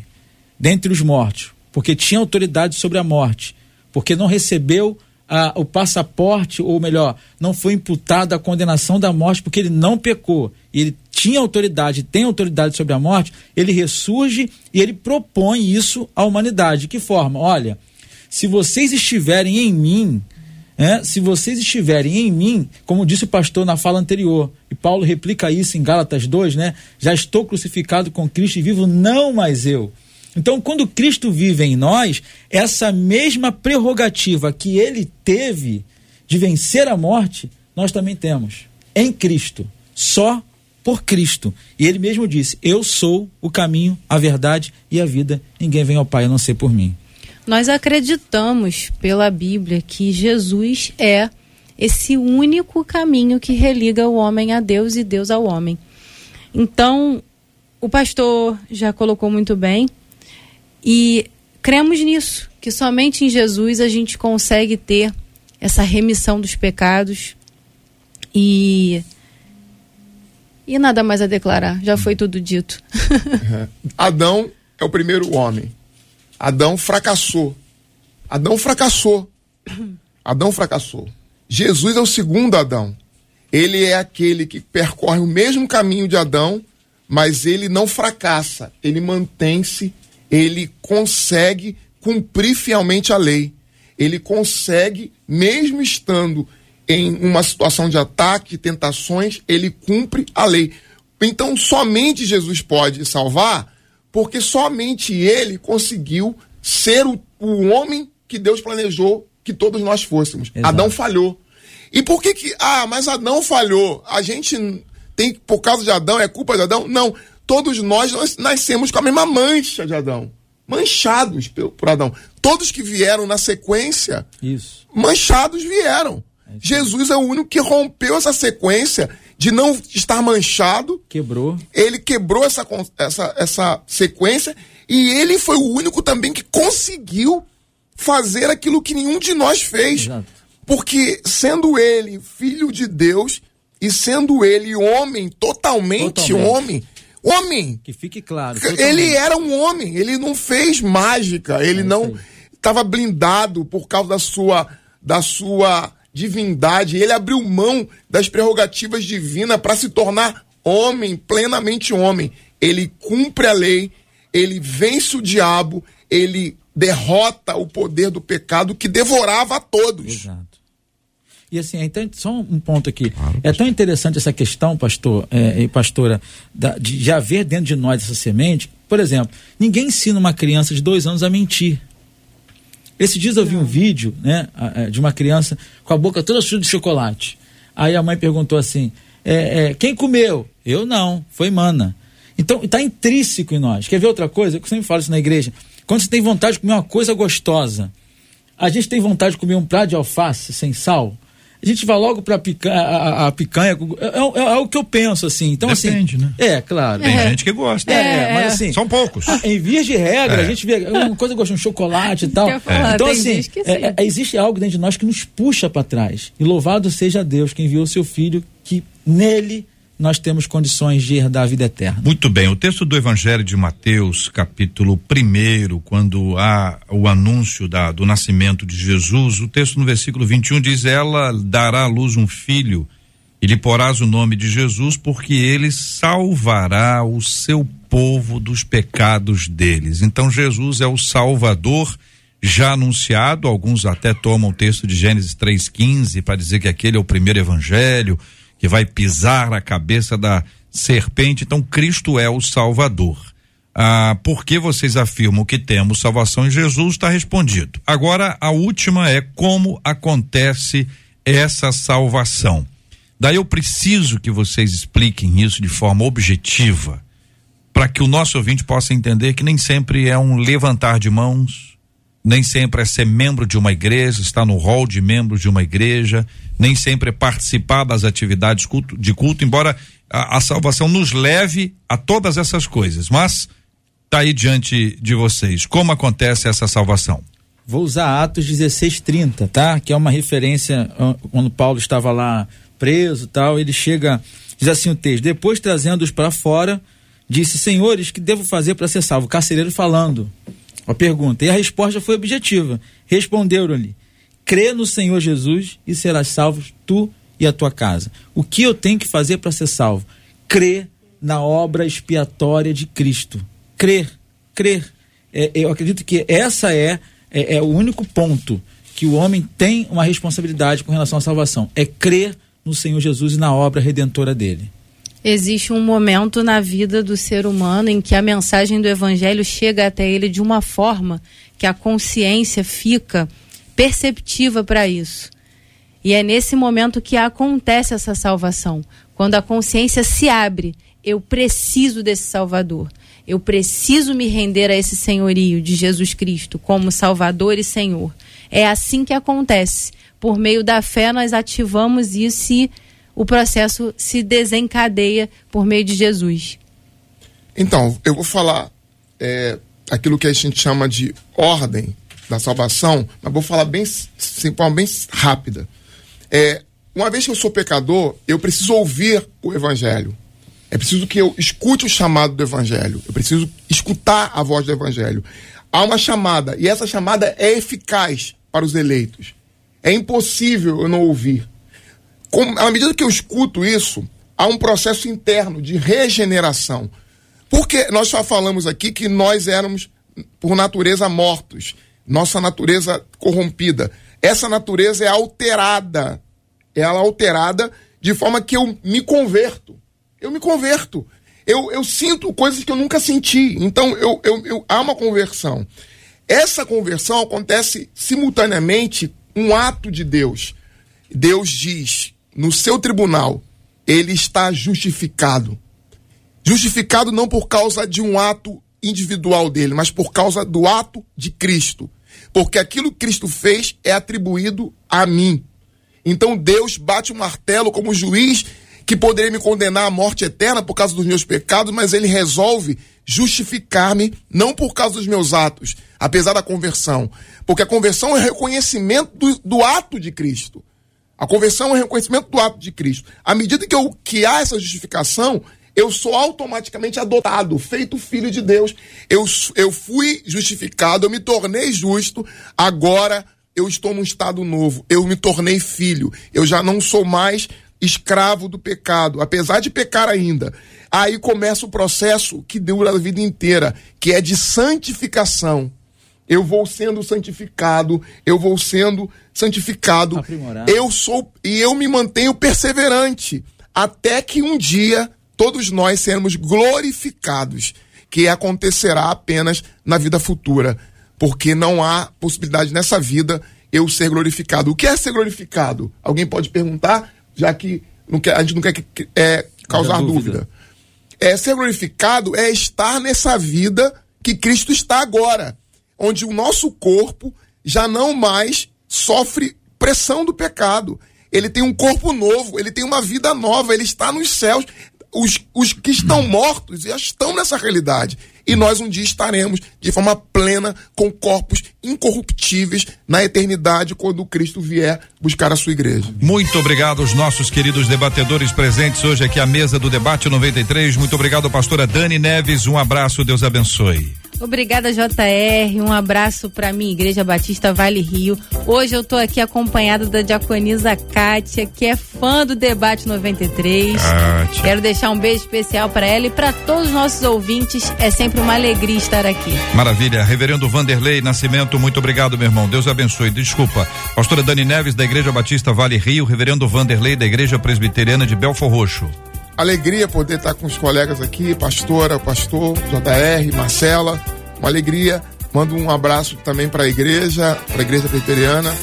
dentre os mortos, porque tinha autoridade sobre a morte, porque não recebeu ah, o passaporte, ou melhor, não foi imputado a condenação da morte, porque ele não pecou. E ele tinha autoridade, tem autoridade sobre a morte, ele ressurge e ele propõe isso à humanidade. De que forma? Olha, se vocês estiverem em mim, é, se vocês estiverem em mim, como disse o pastor na fala anterior, e Paulo replica isso em Gálatas 2, né? Já estou crucificado com Cristo e vivo não mais eu. Então, quando Cristo vive em nós, essa mesma prerrogativa que ele teve de vencer a morte, nós também temos em Cristo, só por Cristo. E ele mesmo disse: Eu sou o caminho, a verdade e a vida. Ninguém vem ao Pai a não ser por mim. Nós acreditamos pela Bíblia que Jesus é esse único caminho que religa o homem a Deus e Deus ao homem. Então, o pastor já colocou muito bem e cremos nisso, que somente em Jesus a gente consegue ter essa remissão dos pecados e e nada mais a declarar, já foi tudo dito. Adão é o primeiro homem. Adão fracassou. Adão fracassou. Adão fracassou. Jesus é o segundo Adão. Ele é aquele que percorre o mesmo caminho de Adão, mas ele não fracassa. Ele mantém-se, ele consegue cumprir fielmente a lei. Ele consegue, mesmo estando em uma situação de ataque, tentações, ele cumpre a lei. Então, somente Jesus pode salvar porque somente ele conseguiu ser o, o homem que Deus planejou que todos nós fôssemos. Exato. Adão falhou. E por que que, ah, mas Adão falhou? A gente tem, por causa de Adão, é culpa de Adão? Não. Todos nós, nós nascemos com a mesma mancha de Adão. Manchados por, por Adão. Todos que vieram na sequência, Isso. manchados vieram. Jesus é o único que rompeu essa sequência de não estar manchado Quebrou. ele quebrou essa, essa, essa sequência e ele foi o único também que conseguiu fazer aquilo que nenhum de nós fez. Exato. Porque sendo ele filho de Deus e sendo ele homem, totalmente, Totalmente. homem, homem, Que fique claro. ele totalmente. era um homem, ele não fez mágica, ele É não estava blindado por causa da sua da sua divindade, ele abriu mão das prerrogativas divinas para se tornar homem, plenamente homem. Ele cumpre a lei, ele vence o diabo, ele derrota o poder do pecado que devorava a todos. Exato. E assim, é então, só um ponto aqui. é tão interessante essa questão, pastor é, e pastora, da- de, de haver dentro de nós essa semente. Por exemplo, ninguém ensina uma criança de dois anos a mentir. Esses dias eu vi um vídeo, né, de uma criança com a boca toda suja de chocolate. Aí a mãe perguntou assim: é, é, quem comeu? Eu não, foi mana. Então está intrínseco em nós. Quer ver outra coisa? Eu sempre falo isso na igreja. Quando você tem vontade de comer uma coisa gostosa, a gente tem vontade de comer um prato de alface sem sal. A gente vai logo para picanha, a, a- picanha. É, é- é o que eu penso, assim. Então, Depende, assim, né? É, claro. Tem É, gente que gosta. é, mas assim. São poucos. ah, Em vias de regra, É. a gente vê uma coisa gosta de um chocolate e tal. Falar, então, tem assim, é- é- existe algo dentro de nós que nos puxa para trás. E louvado seja Deus que enviou seu filho, que nele nós temos condições de herdar a vida eterna. Muito bem, o texto do Evangelho de Mateus, capítulo 1, quando há o anúncio da, do nascimento de Jesus, o texto no versículo 21 diz: Ela dará à luz um filho, e lhe porás o nome de Jesus, porque ele salvará o seu povo dos pecados deles. Então, Jesus é o Salvador já anunciado, alguns até tomam o texto de Gênesis 3,15 para dizer que aquele é o primeiro evangelho, que vai pisar a cabeça da serpente. Então, Cristo é o Salvador. Ah, por que vocês afirmam que temos salvação em Jesus? Está respondido. Agora, a última é como acontece essa salvação. Daí eu preciso que vocês expliquem isso de forma objetiva, para que o nosso ouvinte possa entender que nem sempre é um levantar de mãos, nem sempre é ser membro de uma igreja, estar no hall de membros de uma igreja, nem sempre é participar das atividades culto, de culto, embora a, a, salvação nos leve a todas essas coisas. Mas tá aí diante de vocês. Como acontece essa salvação? Vou usar Atos 16:30, tá? Que é uma referência quando Paulo estava lá preso, tal. Ele chega, diz assim o texto: depois trazendo-os para fora, disse: Senhores, que devo fazer para ser salvo? O carcereiro falando. A pergunta. E a resposta foi objetiva. Responderam-lhe: crê no Senhor Jesus e serás salvo tu e a tua casa. O que eu tenho que fazer para ser salvo? Crer na obra expiatória de Cristo. Crer, crer. É, eu acredito que essa é é, é o único ponto que o homem tem uma responsabilidade com relação à salvação. É crer no Senhor Jesus e na obra redentora dele. Existe um momento na vida do ser humano em que a mensagem do evangelho chega até ele de uma forma que a consciência fica perceptiva para isso. E é nesse momento que acontece essa salvação. Quando a consciência se abre, eu preciso desse Salvador. Eu preciso me render a esse senhorio de Jesus Cristo como Salvador e Senhor. É assim que acontece. Por meio da fé, nós ativamos isso e o processo se desencadeia por meio de Jesus. Então, eu vou falar é, aquilo que a gente chama de ordem da salvação, mas vou falar bem, de forma bem rápida. É, uma vez que eu sou pecador, eu preciso ouvir o evangelho. É preciso que eu escute o chamado do Evangelho. Eu preciso escutar a voz do Evangelho. Há uma chamada, e essa chamada é eficaz para os eleitos. É impossível eu não ouvir. Com, à medida que eu escuto isso, há um processo interno de regeneração. Porque nós já falamos aqui que nós éramos, por natureza, mortos. Nossa natureza corrompida. Essa natureza é alterada. Ela é alterada de forma que eu me converto eu me converto. Eu, eu sinto coisas que eu nunca senti. Então, eu, eu, eu, há uma conversão. Essa conversão acontece simultaneamente um ato de Deus. Deus diz no seu tribunal, ele está justificado. Justificado não por causa de um ato individual dele, mas por causa do ato de Cristo. Porque aquilo que Cristo fez é atribuído a mim. Então Deus bate o um martelo como juiz que poderia me condenar à morte eterna por causa dos meus pecados, mas ele resolve justificar-me não por causa dos meus atos, apesar da conversão. Porque a conversão é reconhecimento do, do ato de Cristo. A conversão é reconhecimento do ato de Cristo. À medida que, eu, que há essa justificação, eu sou automaticamente adotado, feito filho de Deus. Eu, eu fui justificado, eu me tornei justo, agora eu estou num estado novo. Eu me tornei filho. Eu já não sou mais escravo do pecado, apesar de pecar ainda. Aí começa o processo que dura a vida inteira, que é de santificação. Eu vou sendo santificado, eu vou sendo santificado. Aprimorado. Eu sou e eu me mantenho perseverante até que um dia todos nós sermos glorificados, que acontecerá apenas na vida futura, porque não há possibilidade nessa vida eu ser glorificado. O que é ser glorificado? Alguém pode perguntar? já que quer, a gente não quer é, causar dúvida. dúvida. É, ser glorificado é estar nessa vida que Cristo está agora, onde o nosso corpo já não mais sofre pressão do pecado. Ele tem um corpo novo, ele tem uma vida nova, ele está nos céus. Os, os que estão mortos já estão nessa realidade e nós um dia estaremos de forma plena com corpos incorruptíveis na eternidade quando Cristo vier buscar a sua igreja. Muito obrigado aos nossos queridos debatedores presentes hoje aqui à mesa do debate 93. Muito obrigado, pastora Dani Neves. Um abraço, Deus abençoe. Obrigada, JR. Um abraço para minha Igreja Batista Vale Rio. Hoje eu tô aqui acompanhada da diaconisa Kátia, que é fã do Debate 93. Kátia. Quero deixar um beijo especial para ela e para todos os nossos ouvintes. É sempre uma alegria estar aqui. Maravilha. Reverendo Vanderlei Nascimento, muito obrigado, meu irmão. Deus abençoe. Desculpa. Pastora Dani Neves, da Igreja Batista Vale Rio. Reverendo Vanderlei, da Igreja Presbiteriana de Belfor Roxo. Alegria poder estar com os colegas aqui, pastora, pastor, JR, Marcela. Uma alegria. Mando um abraço também para a igreja, para a igreja presbiteriana,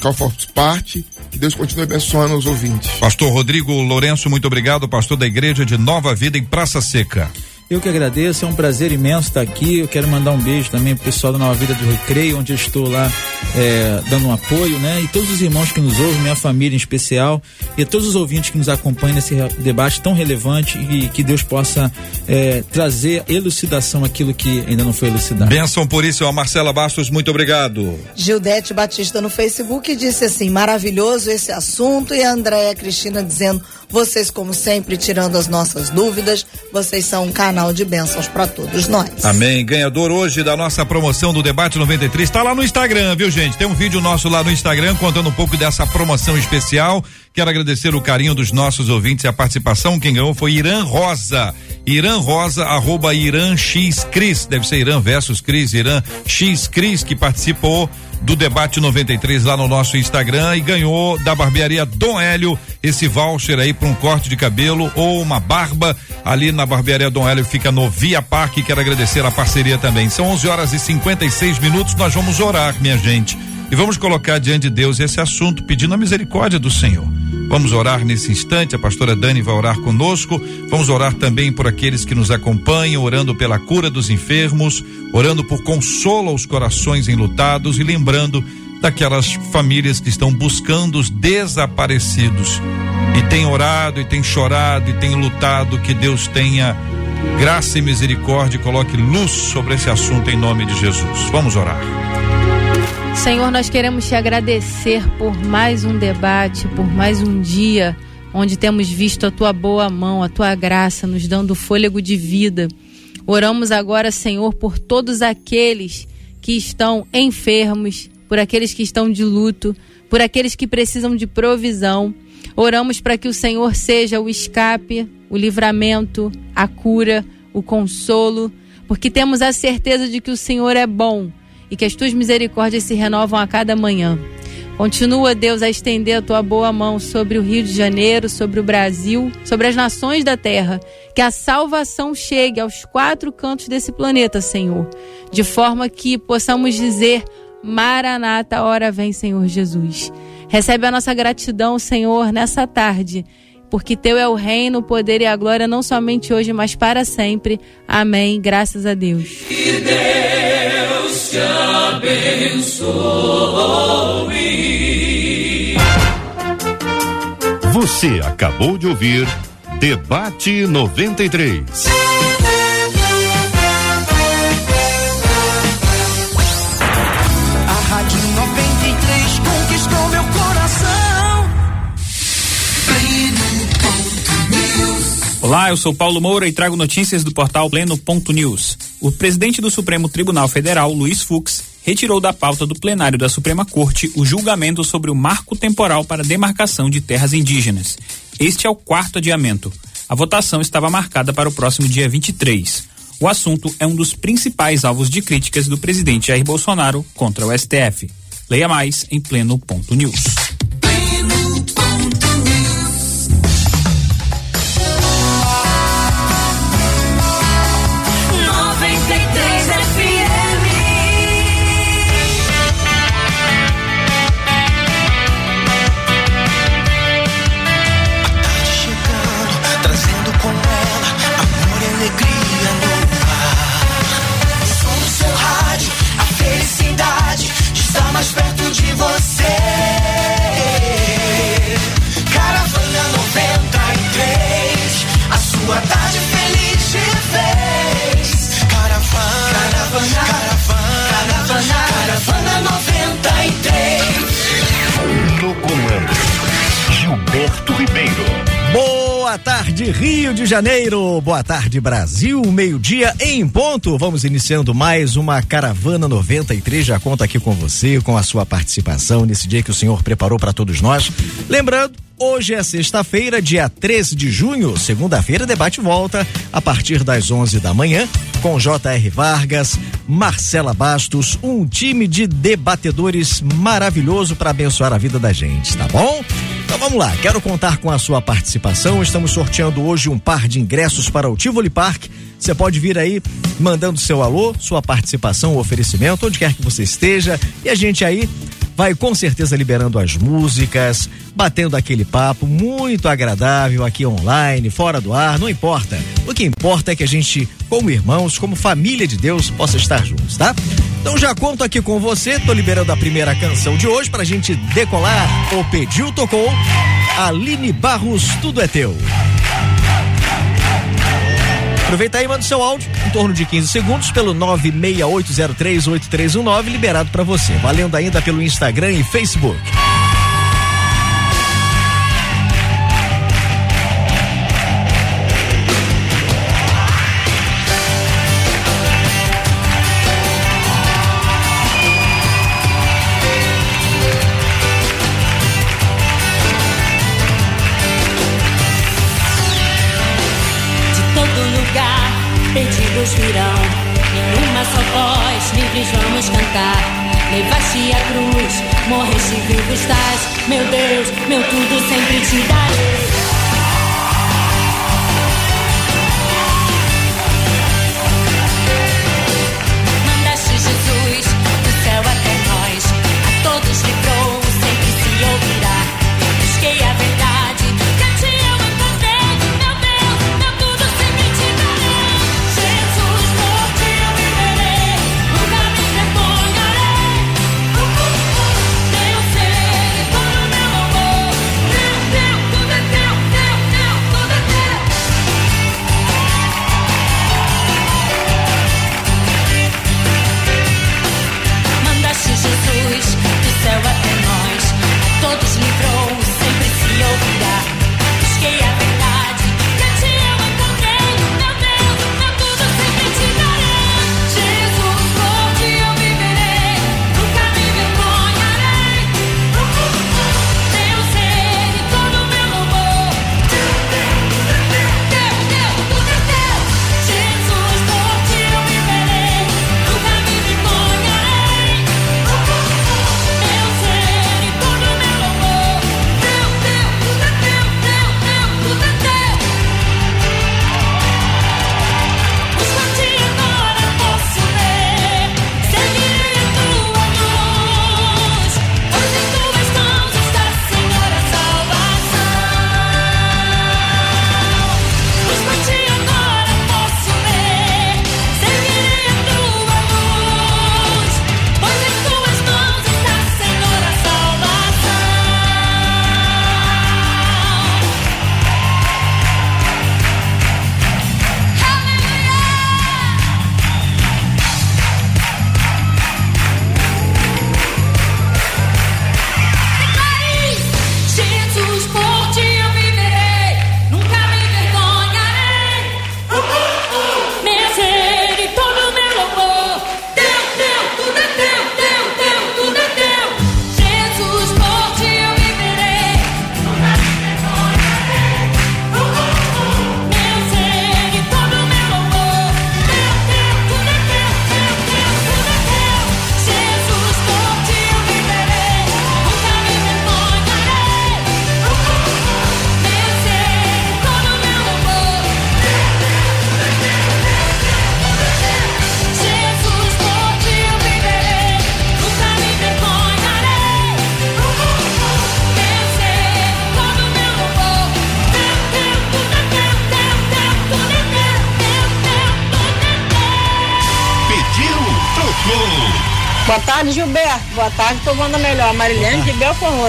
qual faz parte. Que Deus continue abençoando os ouvintes. Pastor Rodrigo Lourenço, muito obrigado, pastor da igreja de Nova Vida em Praça Seca. Eu que agradeço, é um prazer imenso estar aqui. Eu quero mandar um beijo também pro pessoal da Nova Vida do Recreio, onde eu estou lá é, dando um apoio, né? E todos os irmãos que nos ouvem, minha família em especial, e a todos os ouvintes que nos acompanham nesse debate tão relevante e que Deus possa é, trazer elucidação aquilo que ainda não foi elucidado. Benção por isso, a Marcela Bastos, muito obrigado. Gildete Batista no Facebook disse assim: maravilhoso esse assunto. E a Andréia Cristina dizendo: vocês, como sempre, tirando as nossas dúvidas, vocês são um canal de bênçãos para todos nós. Amém. Ganhador hoje da nossa promoção do Debate 93 está lá no Instagram, viu, gente? Tem um vídeo nosso lá no Instagram contando um pouco dessa promoção especial. Quero agradecer o carinho dos nossos ouvintes e a participação. Quem ganhou foi Irã Rosa. Irã Rosa, arroba Irã X Cris. Deve ser Irã versus Cris, Irã X Cris, que participou do debate 93 lá no nosso Instagram e ganhou da barbearia Dom Hélio esse voucher aí para um corte de cabelo ou uma barba ali na barbearia Dom Hélio fica no Via Parque. Quero agradecer a parceria também. São 11 horas e 56 minutos. Nós vamos orar, minha gente, e vamos colocar diante de Deus esse assunto, pedindo a misericórdia do Senhor. Vamos orar nesse instante, a pastora Dani vai orar conosco. Vamos orar também por aqueles que nos acompanham, orando pela cura dos enfermos, orando por consolo aos corações enlutados e lembrando daquelas famílias que estão buscando os desaparecidos. E tem orado, e tem chorado, e tem lutado, que Deus tenha graça e misericórdia e coloque luz sobre esse assunto em nome de Jesus. Vamos orar. Senhor, nós queremos te agradecer por mais um debate, por mais um dia onde temos visto a tua boa mão, a tua graça nos dando fôlego de vida. Oramos agora, Senhor, por todos aqueles que estão enfermos, por aqueles que estão de luto, por aqueles que precisam de provisão. Oramos para que o Senhor seja o escape, o livramento, a cura, o consolo, porque temos a certeza de que o Senhor é bom e que as tuas misericórdias se renovam a cada manhã. Continua, Deus, a estender a tua boa mão sobre o Rio de Janeiro, sobre o Brasil, sobre as nações da terra. Que a salvação chegue aos quatro cantos desse planeta, Senhor. De forma que possamos dizer: Maranata, hora vem, Senhor Jesus. Recebe a nossa gratidão, Senhor, nessa tarde. Porque teu é o reino, o poder e a glória, não somente hoje, mas para sempre. Amém. Graças a Deus. Deus te abençoe. Você acabou de ouvir Debate 93. A Rádio 93 conquistou meu coração. Olá, eu sou Paulo Moura e trago notícias do portal Pleno.news. O presidente do Supremo Tribunal Federal, Luiz Fux, retirou da pauta do plenário da Suprema Corte o julgamento sobre o marco temporal para demarcação de terras indígenas. Este é o quarto adiamento. A votação estava marcada para o próximo dia 23. O assunto é um dos principais alvos de críticas do presidente Jair Bolsonaro contra o STF. Leia mais em pleno.news. 93 Boa tarde, Rio de Janeiro. Boa tarde, Brasil. Meio-dia em ponto. Vamos iniciando mais uma Caravana 93. Já conta aqui com você, com a sua participação nesse dia que o Senhor preparou para todos nós. Lembrando, hoje é sexta-feira, dia 13 de junho. Segunda-feira, debate volta a partir das 11 da manhã com J.R. Vargas, Marcela Bastos, um time de debatedores maravilhoso para abençoar a vida da gente, tá bom? Então vamos lá, quero contar com a sua participação. Estamos sorteando hoje um par de ingressos para o Tivoli Park. Você pode vir aí mandando seu alô, sua participação, oferecimento, onde quer que você esteja, e a gente aí vai com certeza liberando as músicas, batendo aquele papo muito agradável aqui online, fora do ar, não importa. O que importa é que a gente, como irmãos, como família de Deus, possa estar juntos, tá? Então já conto aqui com você, tô liberando a primeira canção de hoje pra gente decolar. O pediu, tocou. Aline Barros, tudo é teu. Aproveita aí e manda seu áudio, em torno de 15 segundos, pelo 968038319, liberado pra você. Valendo ainda pelo Instagram e Facebook. Perdidos virão. Em uma só voz, livres vamos cantar. Levaste a cruz, morreste vivo estás. Meu Deus, meu tudo sempre te darei.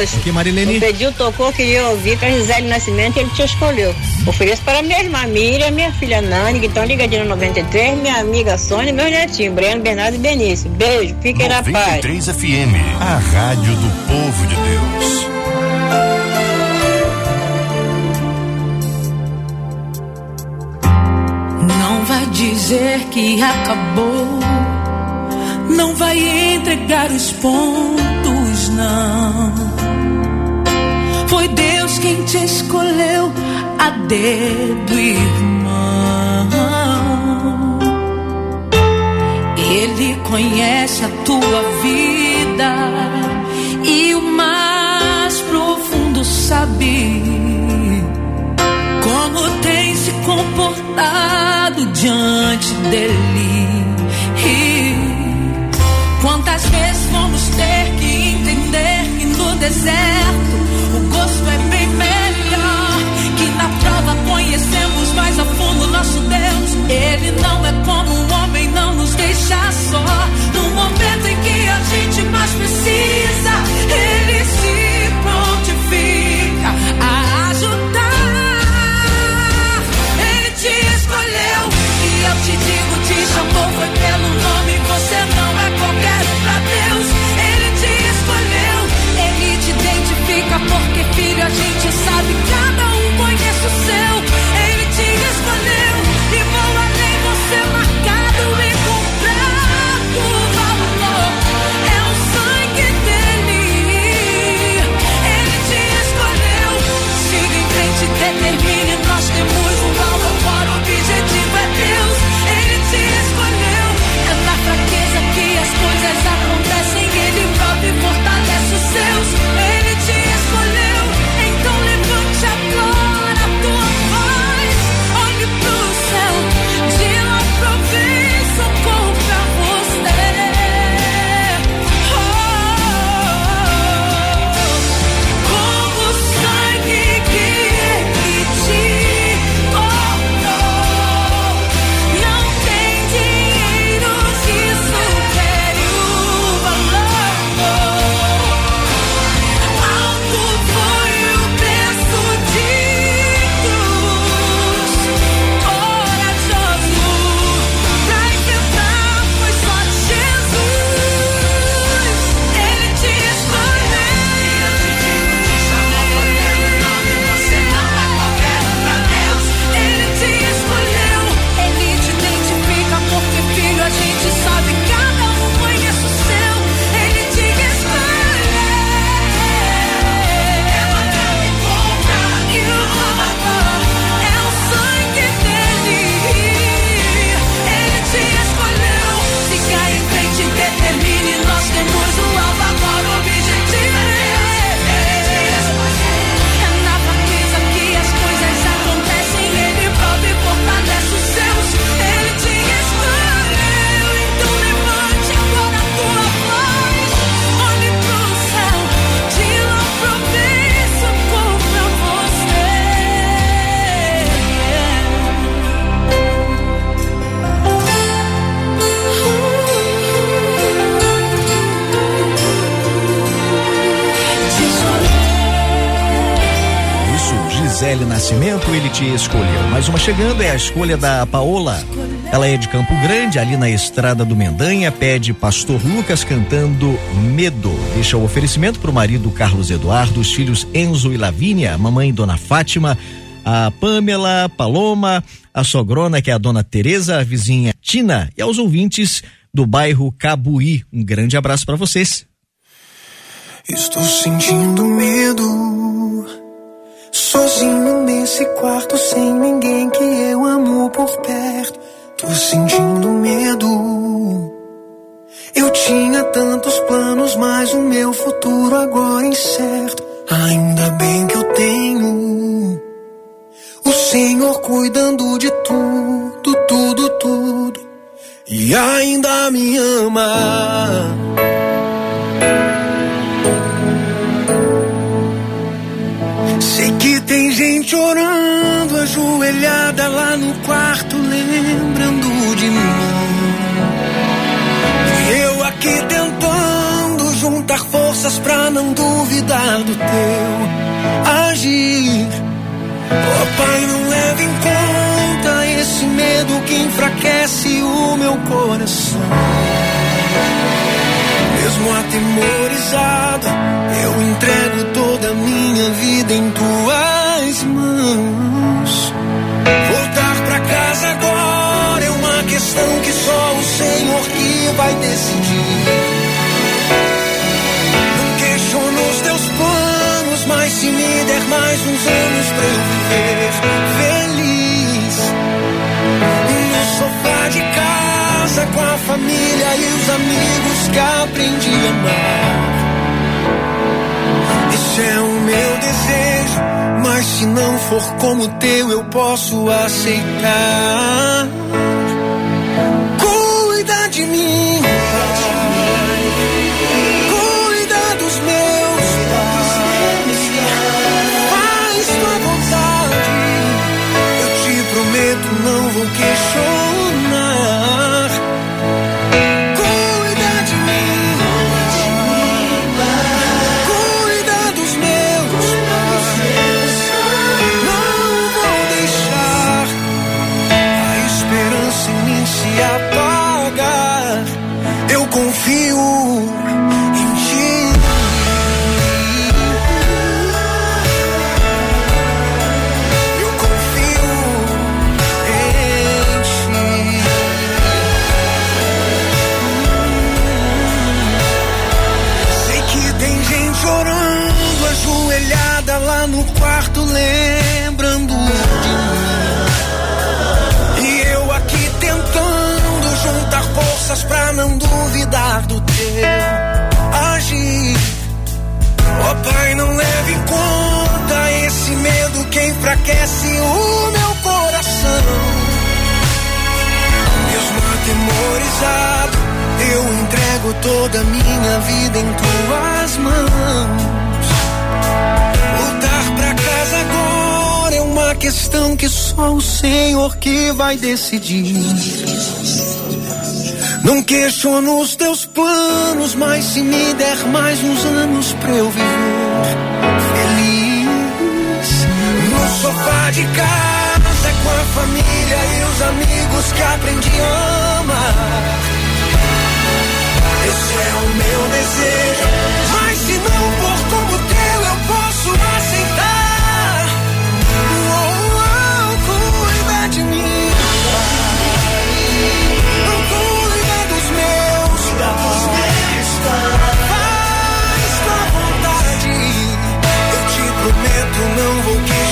Belfor Roxo. Que Marilene? O pediu, tocou, queria ouvir com a Gisele Nascimento e ele te escolheu. Ofereço para minha irmã Miriam, minha filha Nani, que estão ligadinhos no 93, minha amiga Sônia e meus netinhos, Breno, Bernardo e Benício. Beijo, fiquem na paz. 93 FM, a rádio do povo de Deus. Não vai dizer que acabou. Não vai entregar os pontos, não. Foi Deus quem te escolheu a dedo, irmão. Ele conhece a tua vida e o mais profundo sabe como tem se comportado diante dele. E quantas vezes vamos ter que entender que no deserto Cristo é bem melhor. Que na prova conhecemos mais a fundo nosso Deus. Ele não é como o homem, não nos deixa só. No momento em que a gente mais precisa, Ele o seu. Ele te escolheu e vou além, você marcado e comprado. Valor é o sangue dele. Ele te escolheu, siga em frente, determine. Nós temos Gisele Nascimento, ele te escolheu. Mais uma chegando é a escolha da Paola. Ela é de Campo Grande, ali na estrada do Mendanha, pede Pastor Lucas cantando Medo. Deixa o oferecimento para o marido Carlos Eduardo, os filhos Enzo e Lavínia, mamãe Dona Fátima, a Pamela, Paloma, a sogrona que é a Dona Teresa, a vizinha Tina e aos ouvintes do bairro Cabuí. Um grande abraço para vocês. Estou sentindo medo. Sozinho nesse quarto, sem ninguém que eu amo por perto. Tô sentindo medo. Eu tinha tantos planos, mas o meu futuro agora é incerto. Ainda bem que eu tenho o Senhor cuidando de tudo, tudo, tudo. E ainda me ama. Gente orando, ajoelhada lá no quarto, lembrando de mim. E eu aqui tentando juntar forças pra não duvidar do teu agir. Ó Pai, não leve em conta esse medo que enfraquece o meu coração. Mesmo atemorizado, eu entrego toda a minha vida em mãos. Voltar pra casa agora é uma questão que só o Senhor que vai decidir. Não questiono os teus planos, mas se me der mais uns anos pra eu viver feliz. No sofá de casa com a família e os amigos que aprendi a amar. Esse é o meu desejo, mas se não for como o teu, eu posso aceitar. Que vai decidir. Não questiono os teus planos, mas se me der mais uns anos pra eu viver feliz. No sofá de casa, com a família e os amigos que aprendi a amar. Esse é o meu desejo, mas se não for prometo, não vou questionar.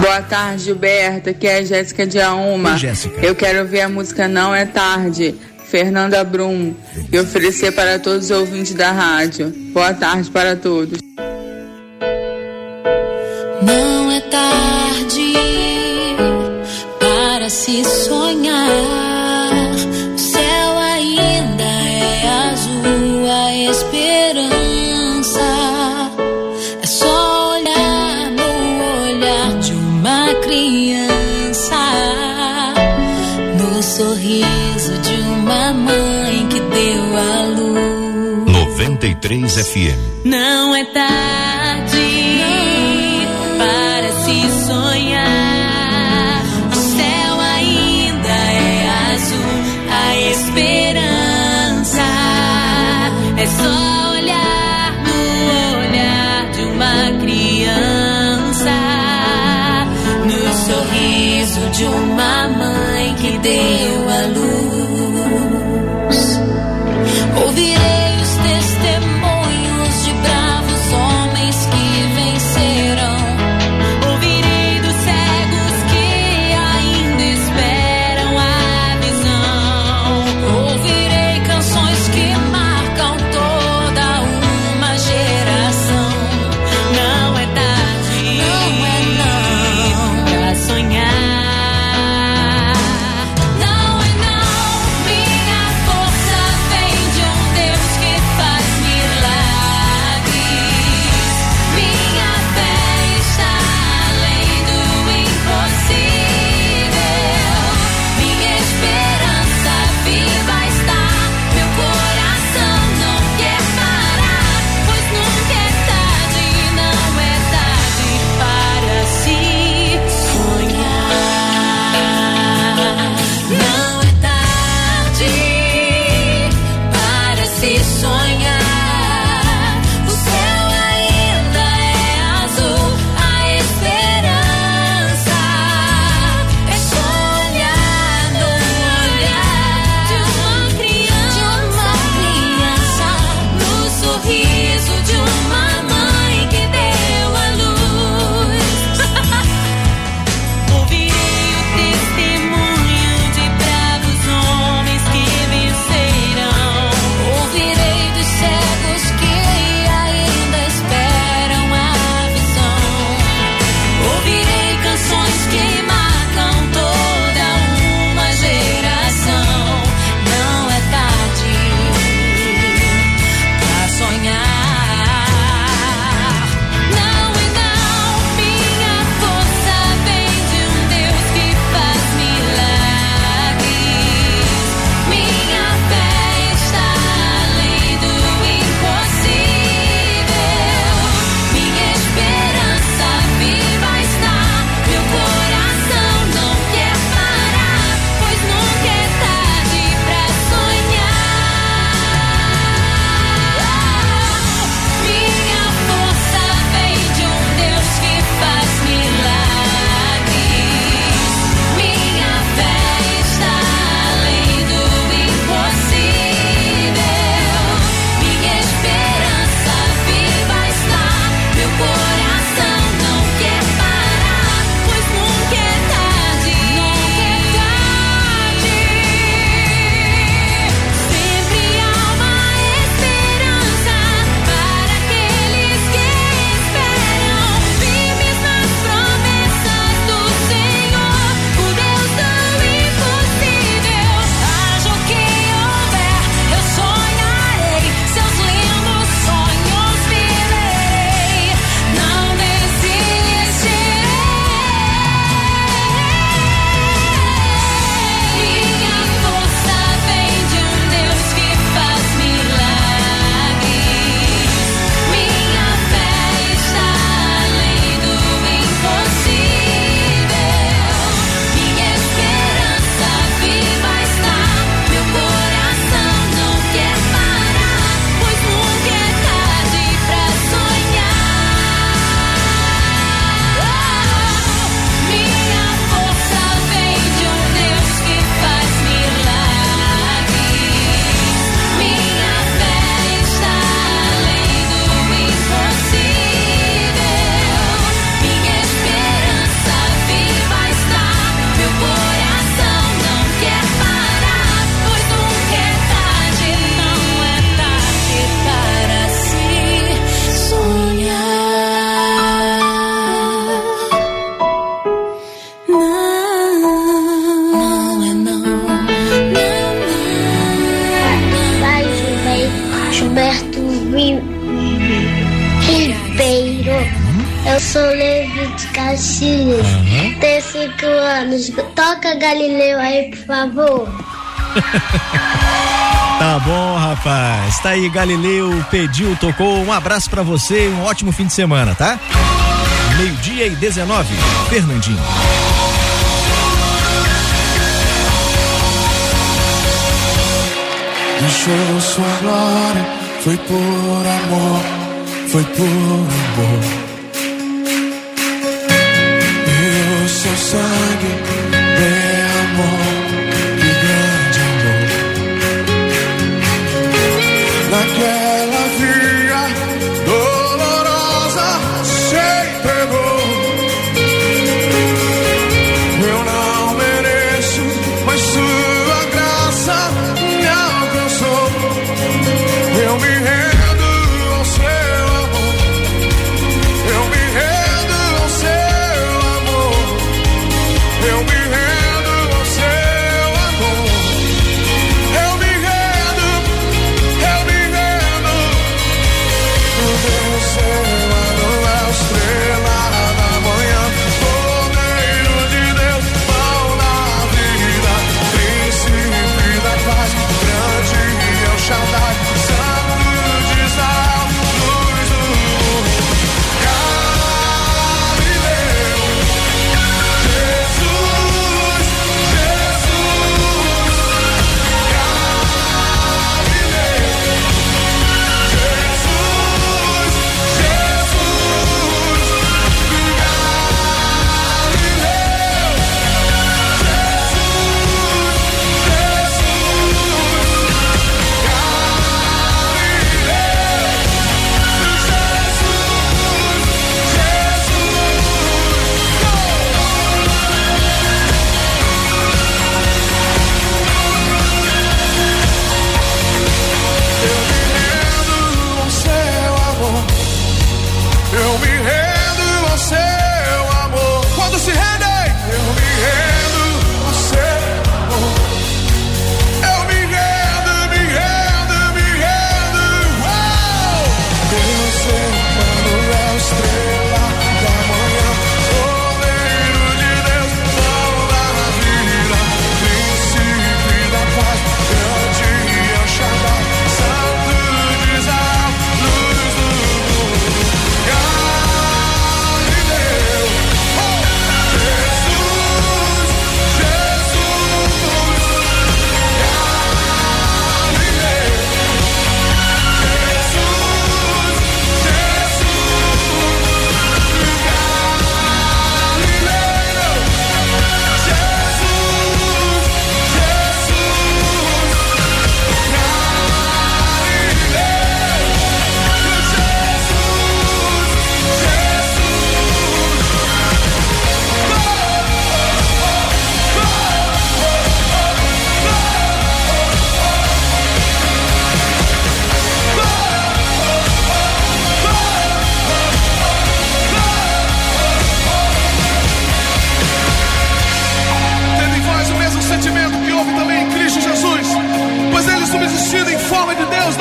Boa tarde, Gilberto. Aqui é a Jéssica de Auma. Oi, Jéssica. Eu quero ouvir a música Não é Tarde, Fernanda Brum, e oferecer para todos os ouvintes da rádio. Boa tarde para todos. 93 FM. Não é tarde para se sonhar. O céu ainda é azul, a esperança é só olhar no olhar de uma criança, no sorriso de uma mãe Galileu aí, por favor. Tá bom, rapaz. Tá aí, Galileu pediu, tocou. Um abraço para você, um ótimo fim de semana, tá? Meio-dia e 19, Fernandinho. Deixou sua glória, foi por amor, foi por amor. again.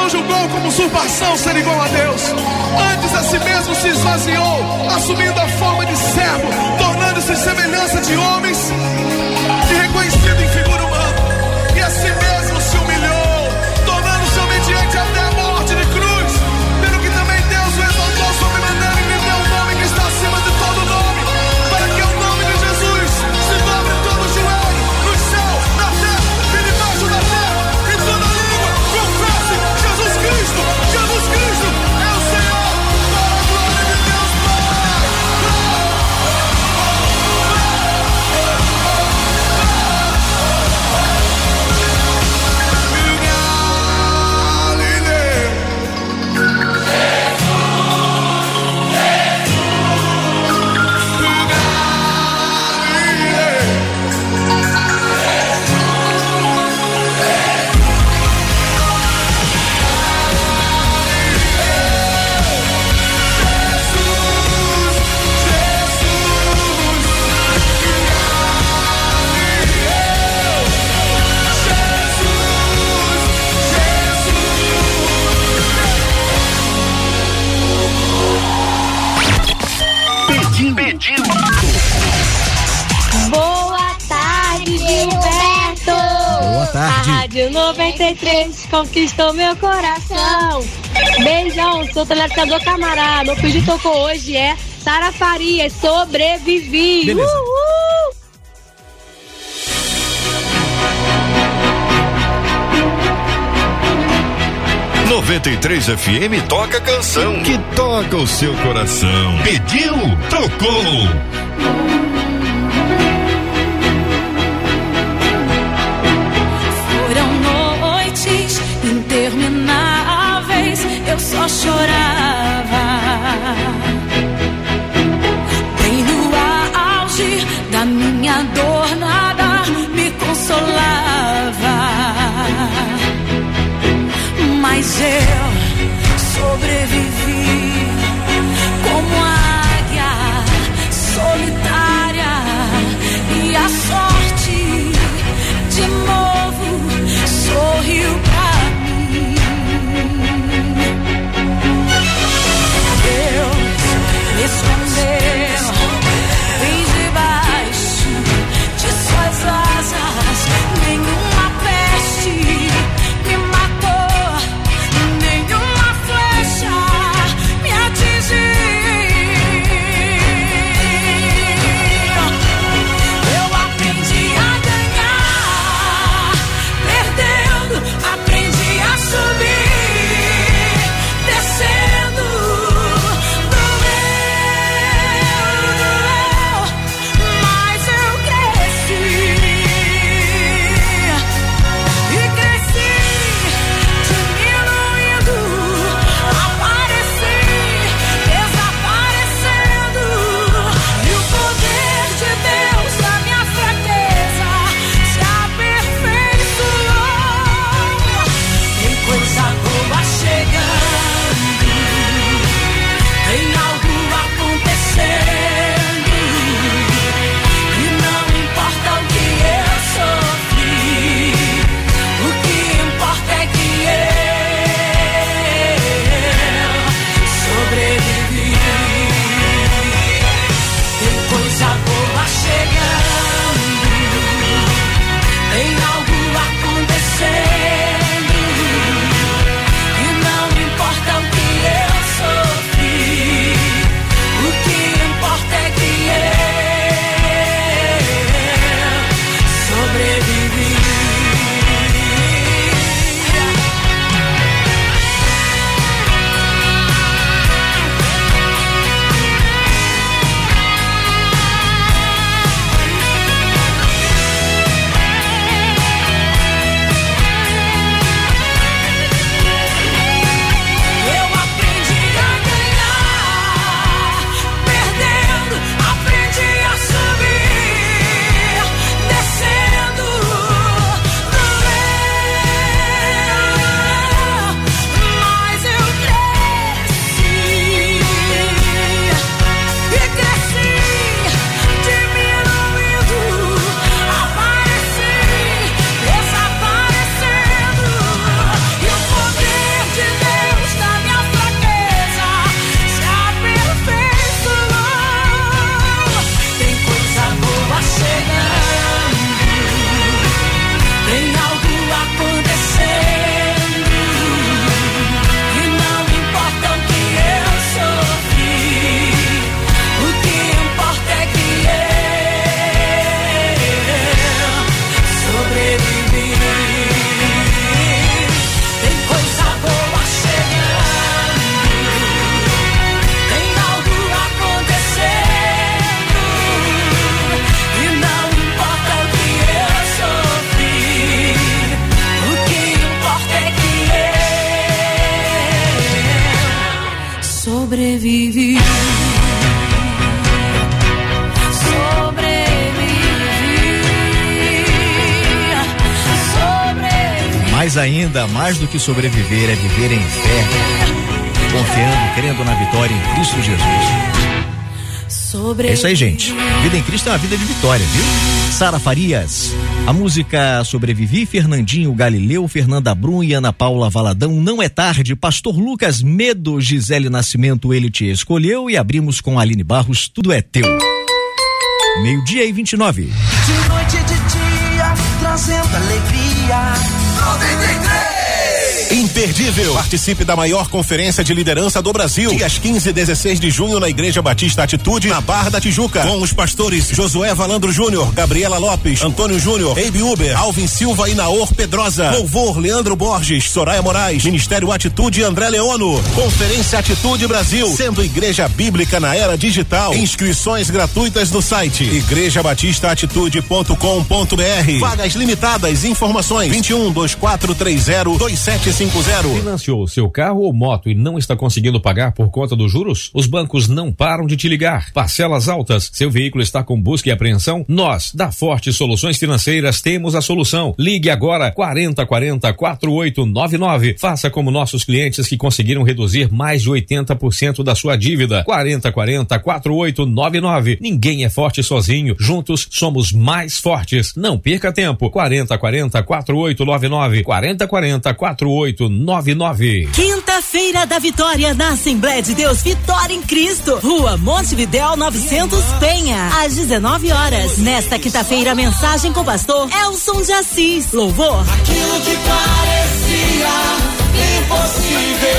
não julgou como usurpação ser igual a Deus. Antes a si mesmo se esvaziou, assumindo a forma de servo, tornando-se semelhança de homens e reconhecido em tarde. A Rádio 93 conquistou meu coração. Beijão, sou telespectador camarada. O que tocou hoje é Sara Faria, sobrevivi. Uhul! Noventa e três FM toca canção que toca o seu coração. Pediu, tocou. eu só chorava. Bem no auge da minha dor, nada me consolava. Mas eu sobrevivi como a águia solitária e a sorte de novo sorriu. esconder. sobrevivi. Mais ainda, mais do que sobreviver, é viver em fé, confiando, crendo na vitória em Cristo Jesus. É isso aí, gente. Vida em Cristo é uma vida de vitória, viu? Sara Farias. A música Sobrevivi, Fernandinho Galileu, Fernanda Brum e Ana Paula Valadão. Não é tarde. Pastor Lucas Medo, Gisele Nascimento, ele te escolheu. E abrimos com Aline Barros, tudo é teu. Meio-dia e 29. De noite e de dia, trazendo alegria. 93! Imperdível. Participe da maior conferência de liderança do Brasil. Dias 15 e 16 de junho na Igreja Batista Atitude, na Barra da Tijuca. Com os pastores Josué Valandro Júnior, Gabriela Lopes, Antônio Júnior, Abe Uber, Alvin Silva e Naor Pedrosa. Louvor Leandro Borges, Soraya Moraes, Ministério Atitude André Leono. Conferência Atitude Brasil, sendo Igreja Bíblica na era digital. Inscrições gratuitas no site igrejabatistaatitude.com.br. Vagas limitadas, informações 21 2430 2750. Financiou seu carro ou moto e não está conseguindo pagar por conta dos juros? Os bancos não param de te ligar. Parcelas altas. Seu veículo está com busca e apreensão? Nós, da Forte Soluções Financeiras, temos a solução. Ligue agora 4040 4899. Faça como nossos clientes que conseguiram reduzir mais de 80% da sua dívida. 4040 4899. Ninguém é forte sozinho. Juntos somos mais fortes. Não perca tempo. 4040 4899. 4040 4899. Quinta-feira da Vitória na Assembleia de Deus Vitória em Cristo. Rua Montevidéu 900 Penha, às 19 horas. Nesta quinta-feira, a mensagem com o pastor Elson de Assis. Louvor. Aquilo que parecia impossível.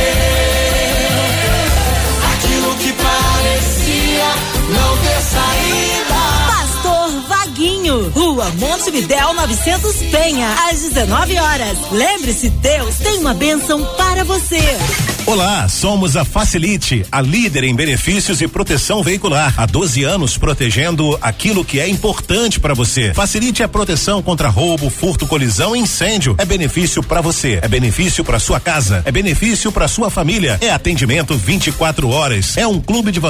Aquilo que parecia não ter saída. Rua Montevidéu 900 Penha, às 19 horas. Lembre-se, Deus tem uma bênção para você. Olá, somos a Facilite, a líder em benefícios e proteção veicular. Há 12 anos protegendo aquilo que é importante para você. Facilite a proteção contra roubo, furto, colisão e incêndio. É benefício para você, é benefício para sua casa, é benefício para sua família. É atendimento 24 horas. É um clube de vantagens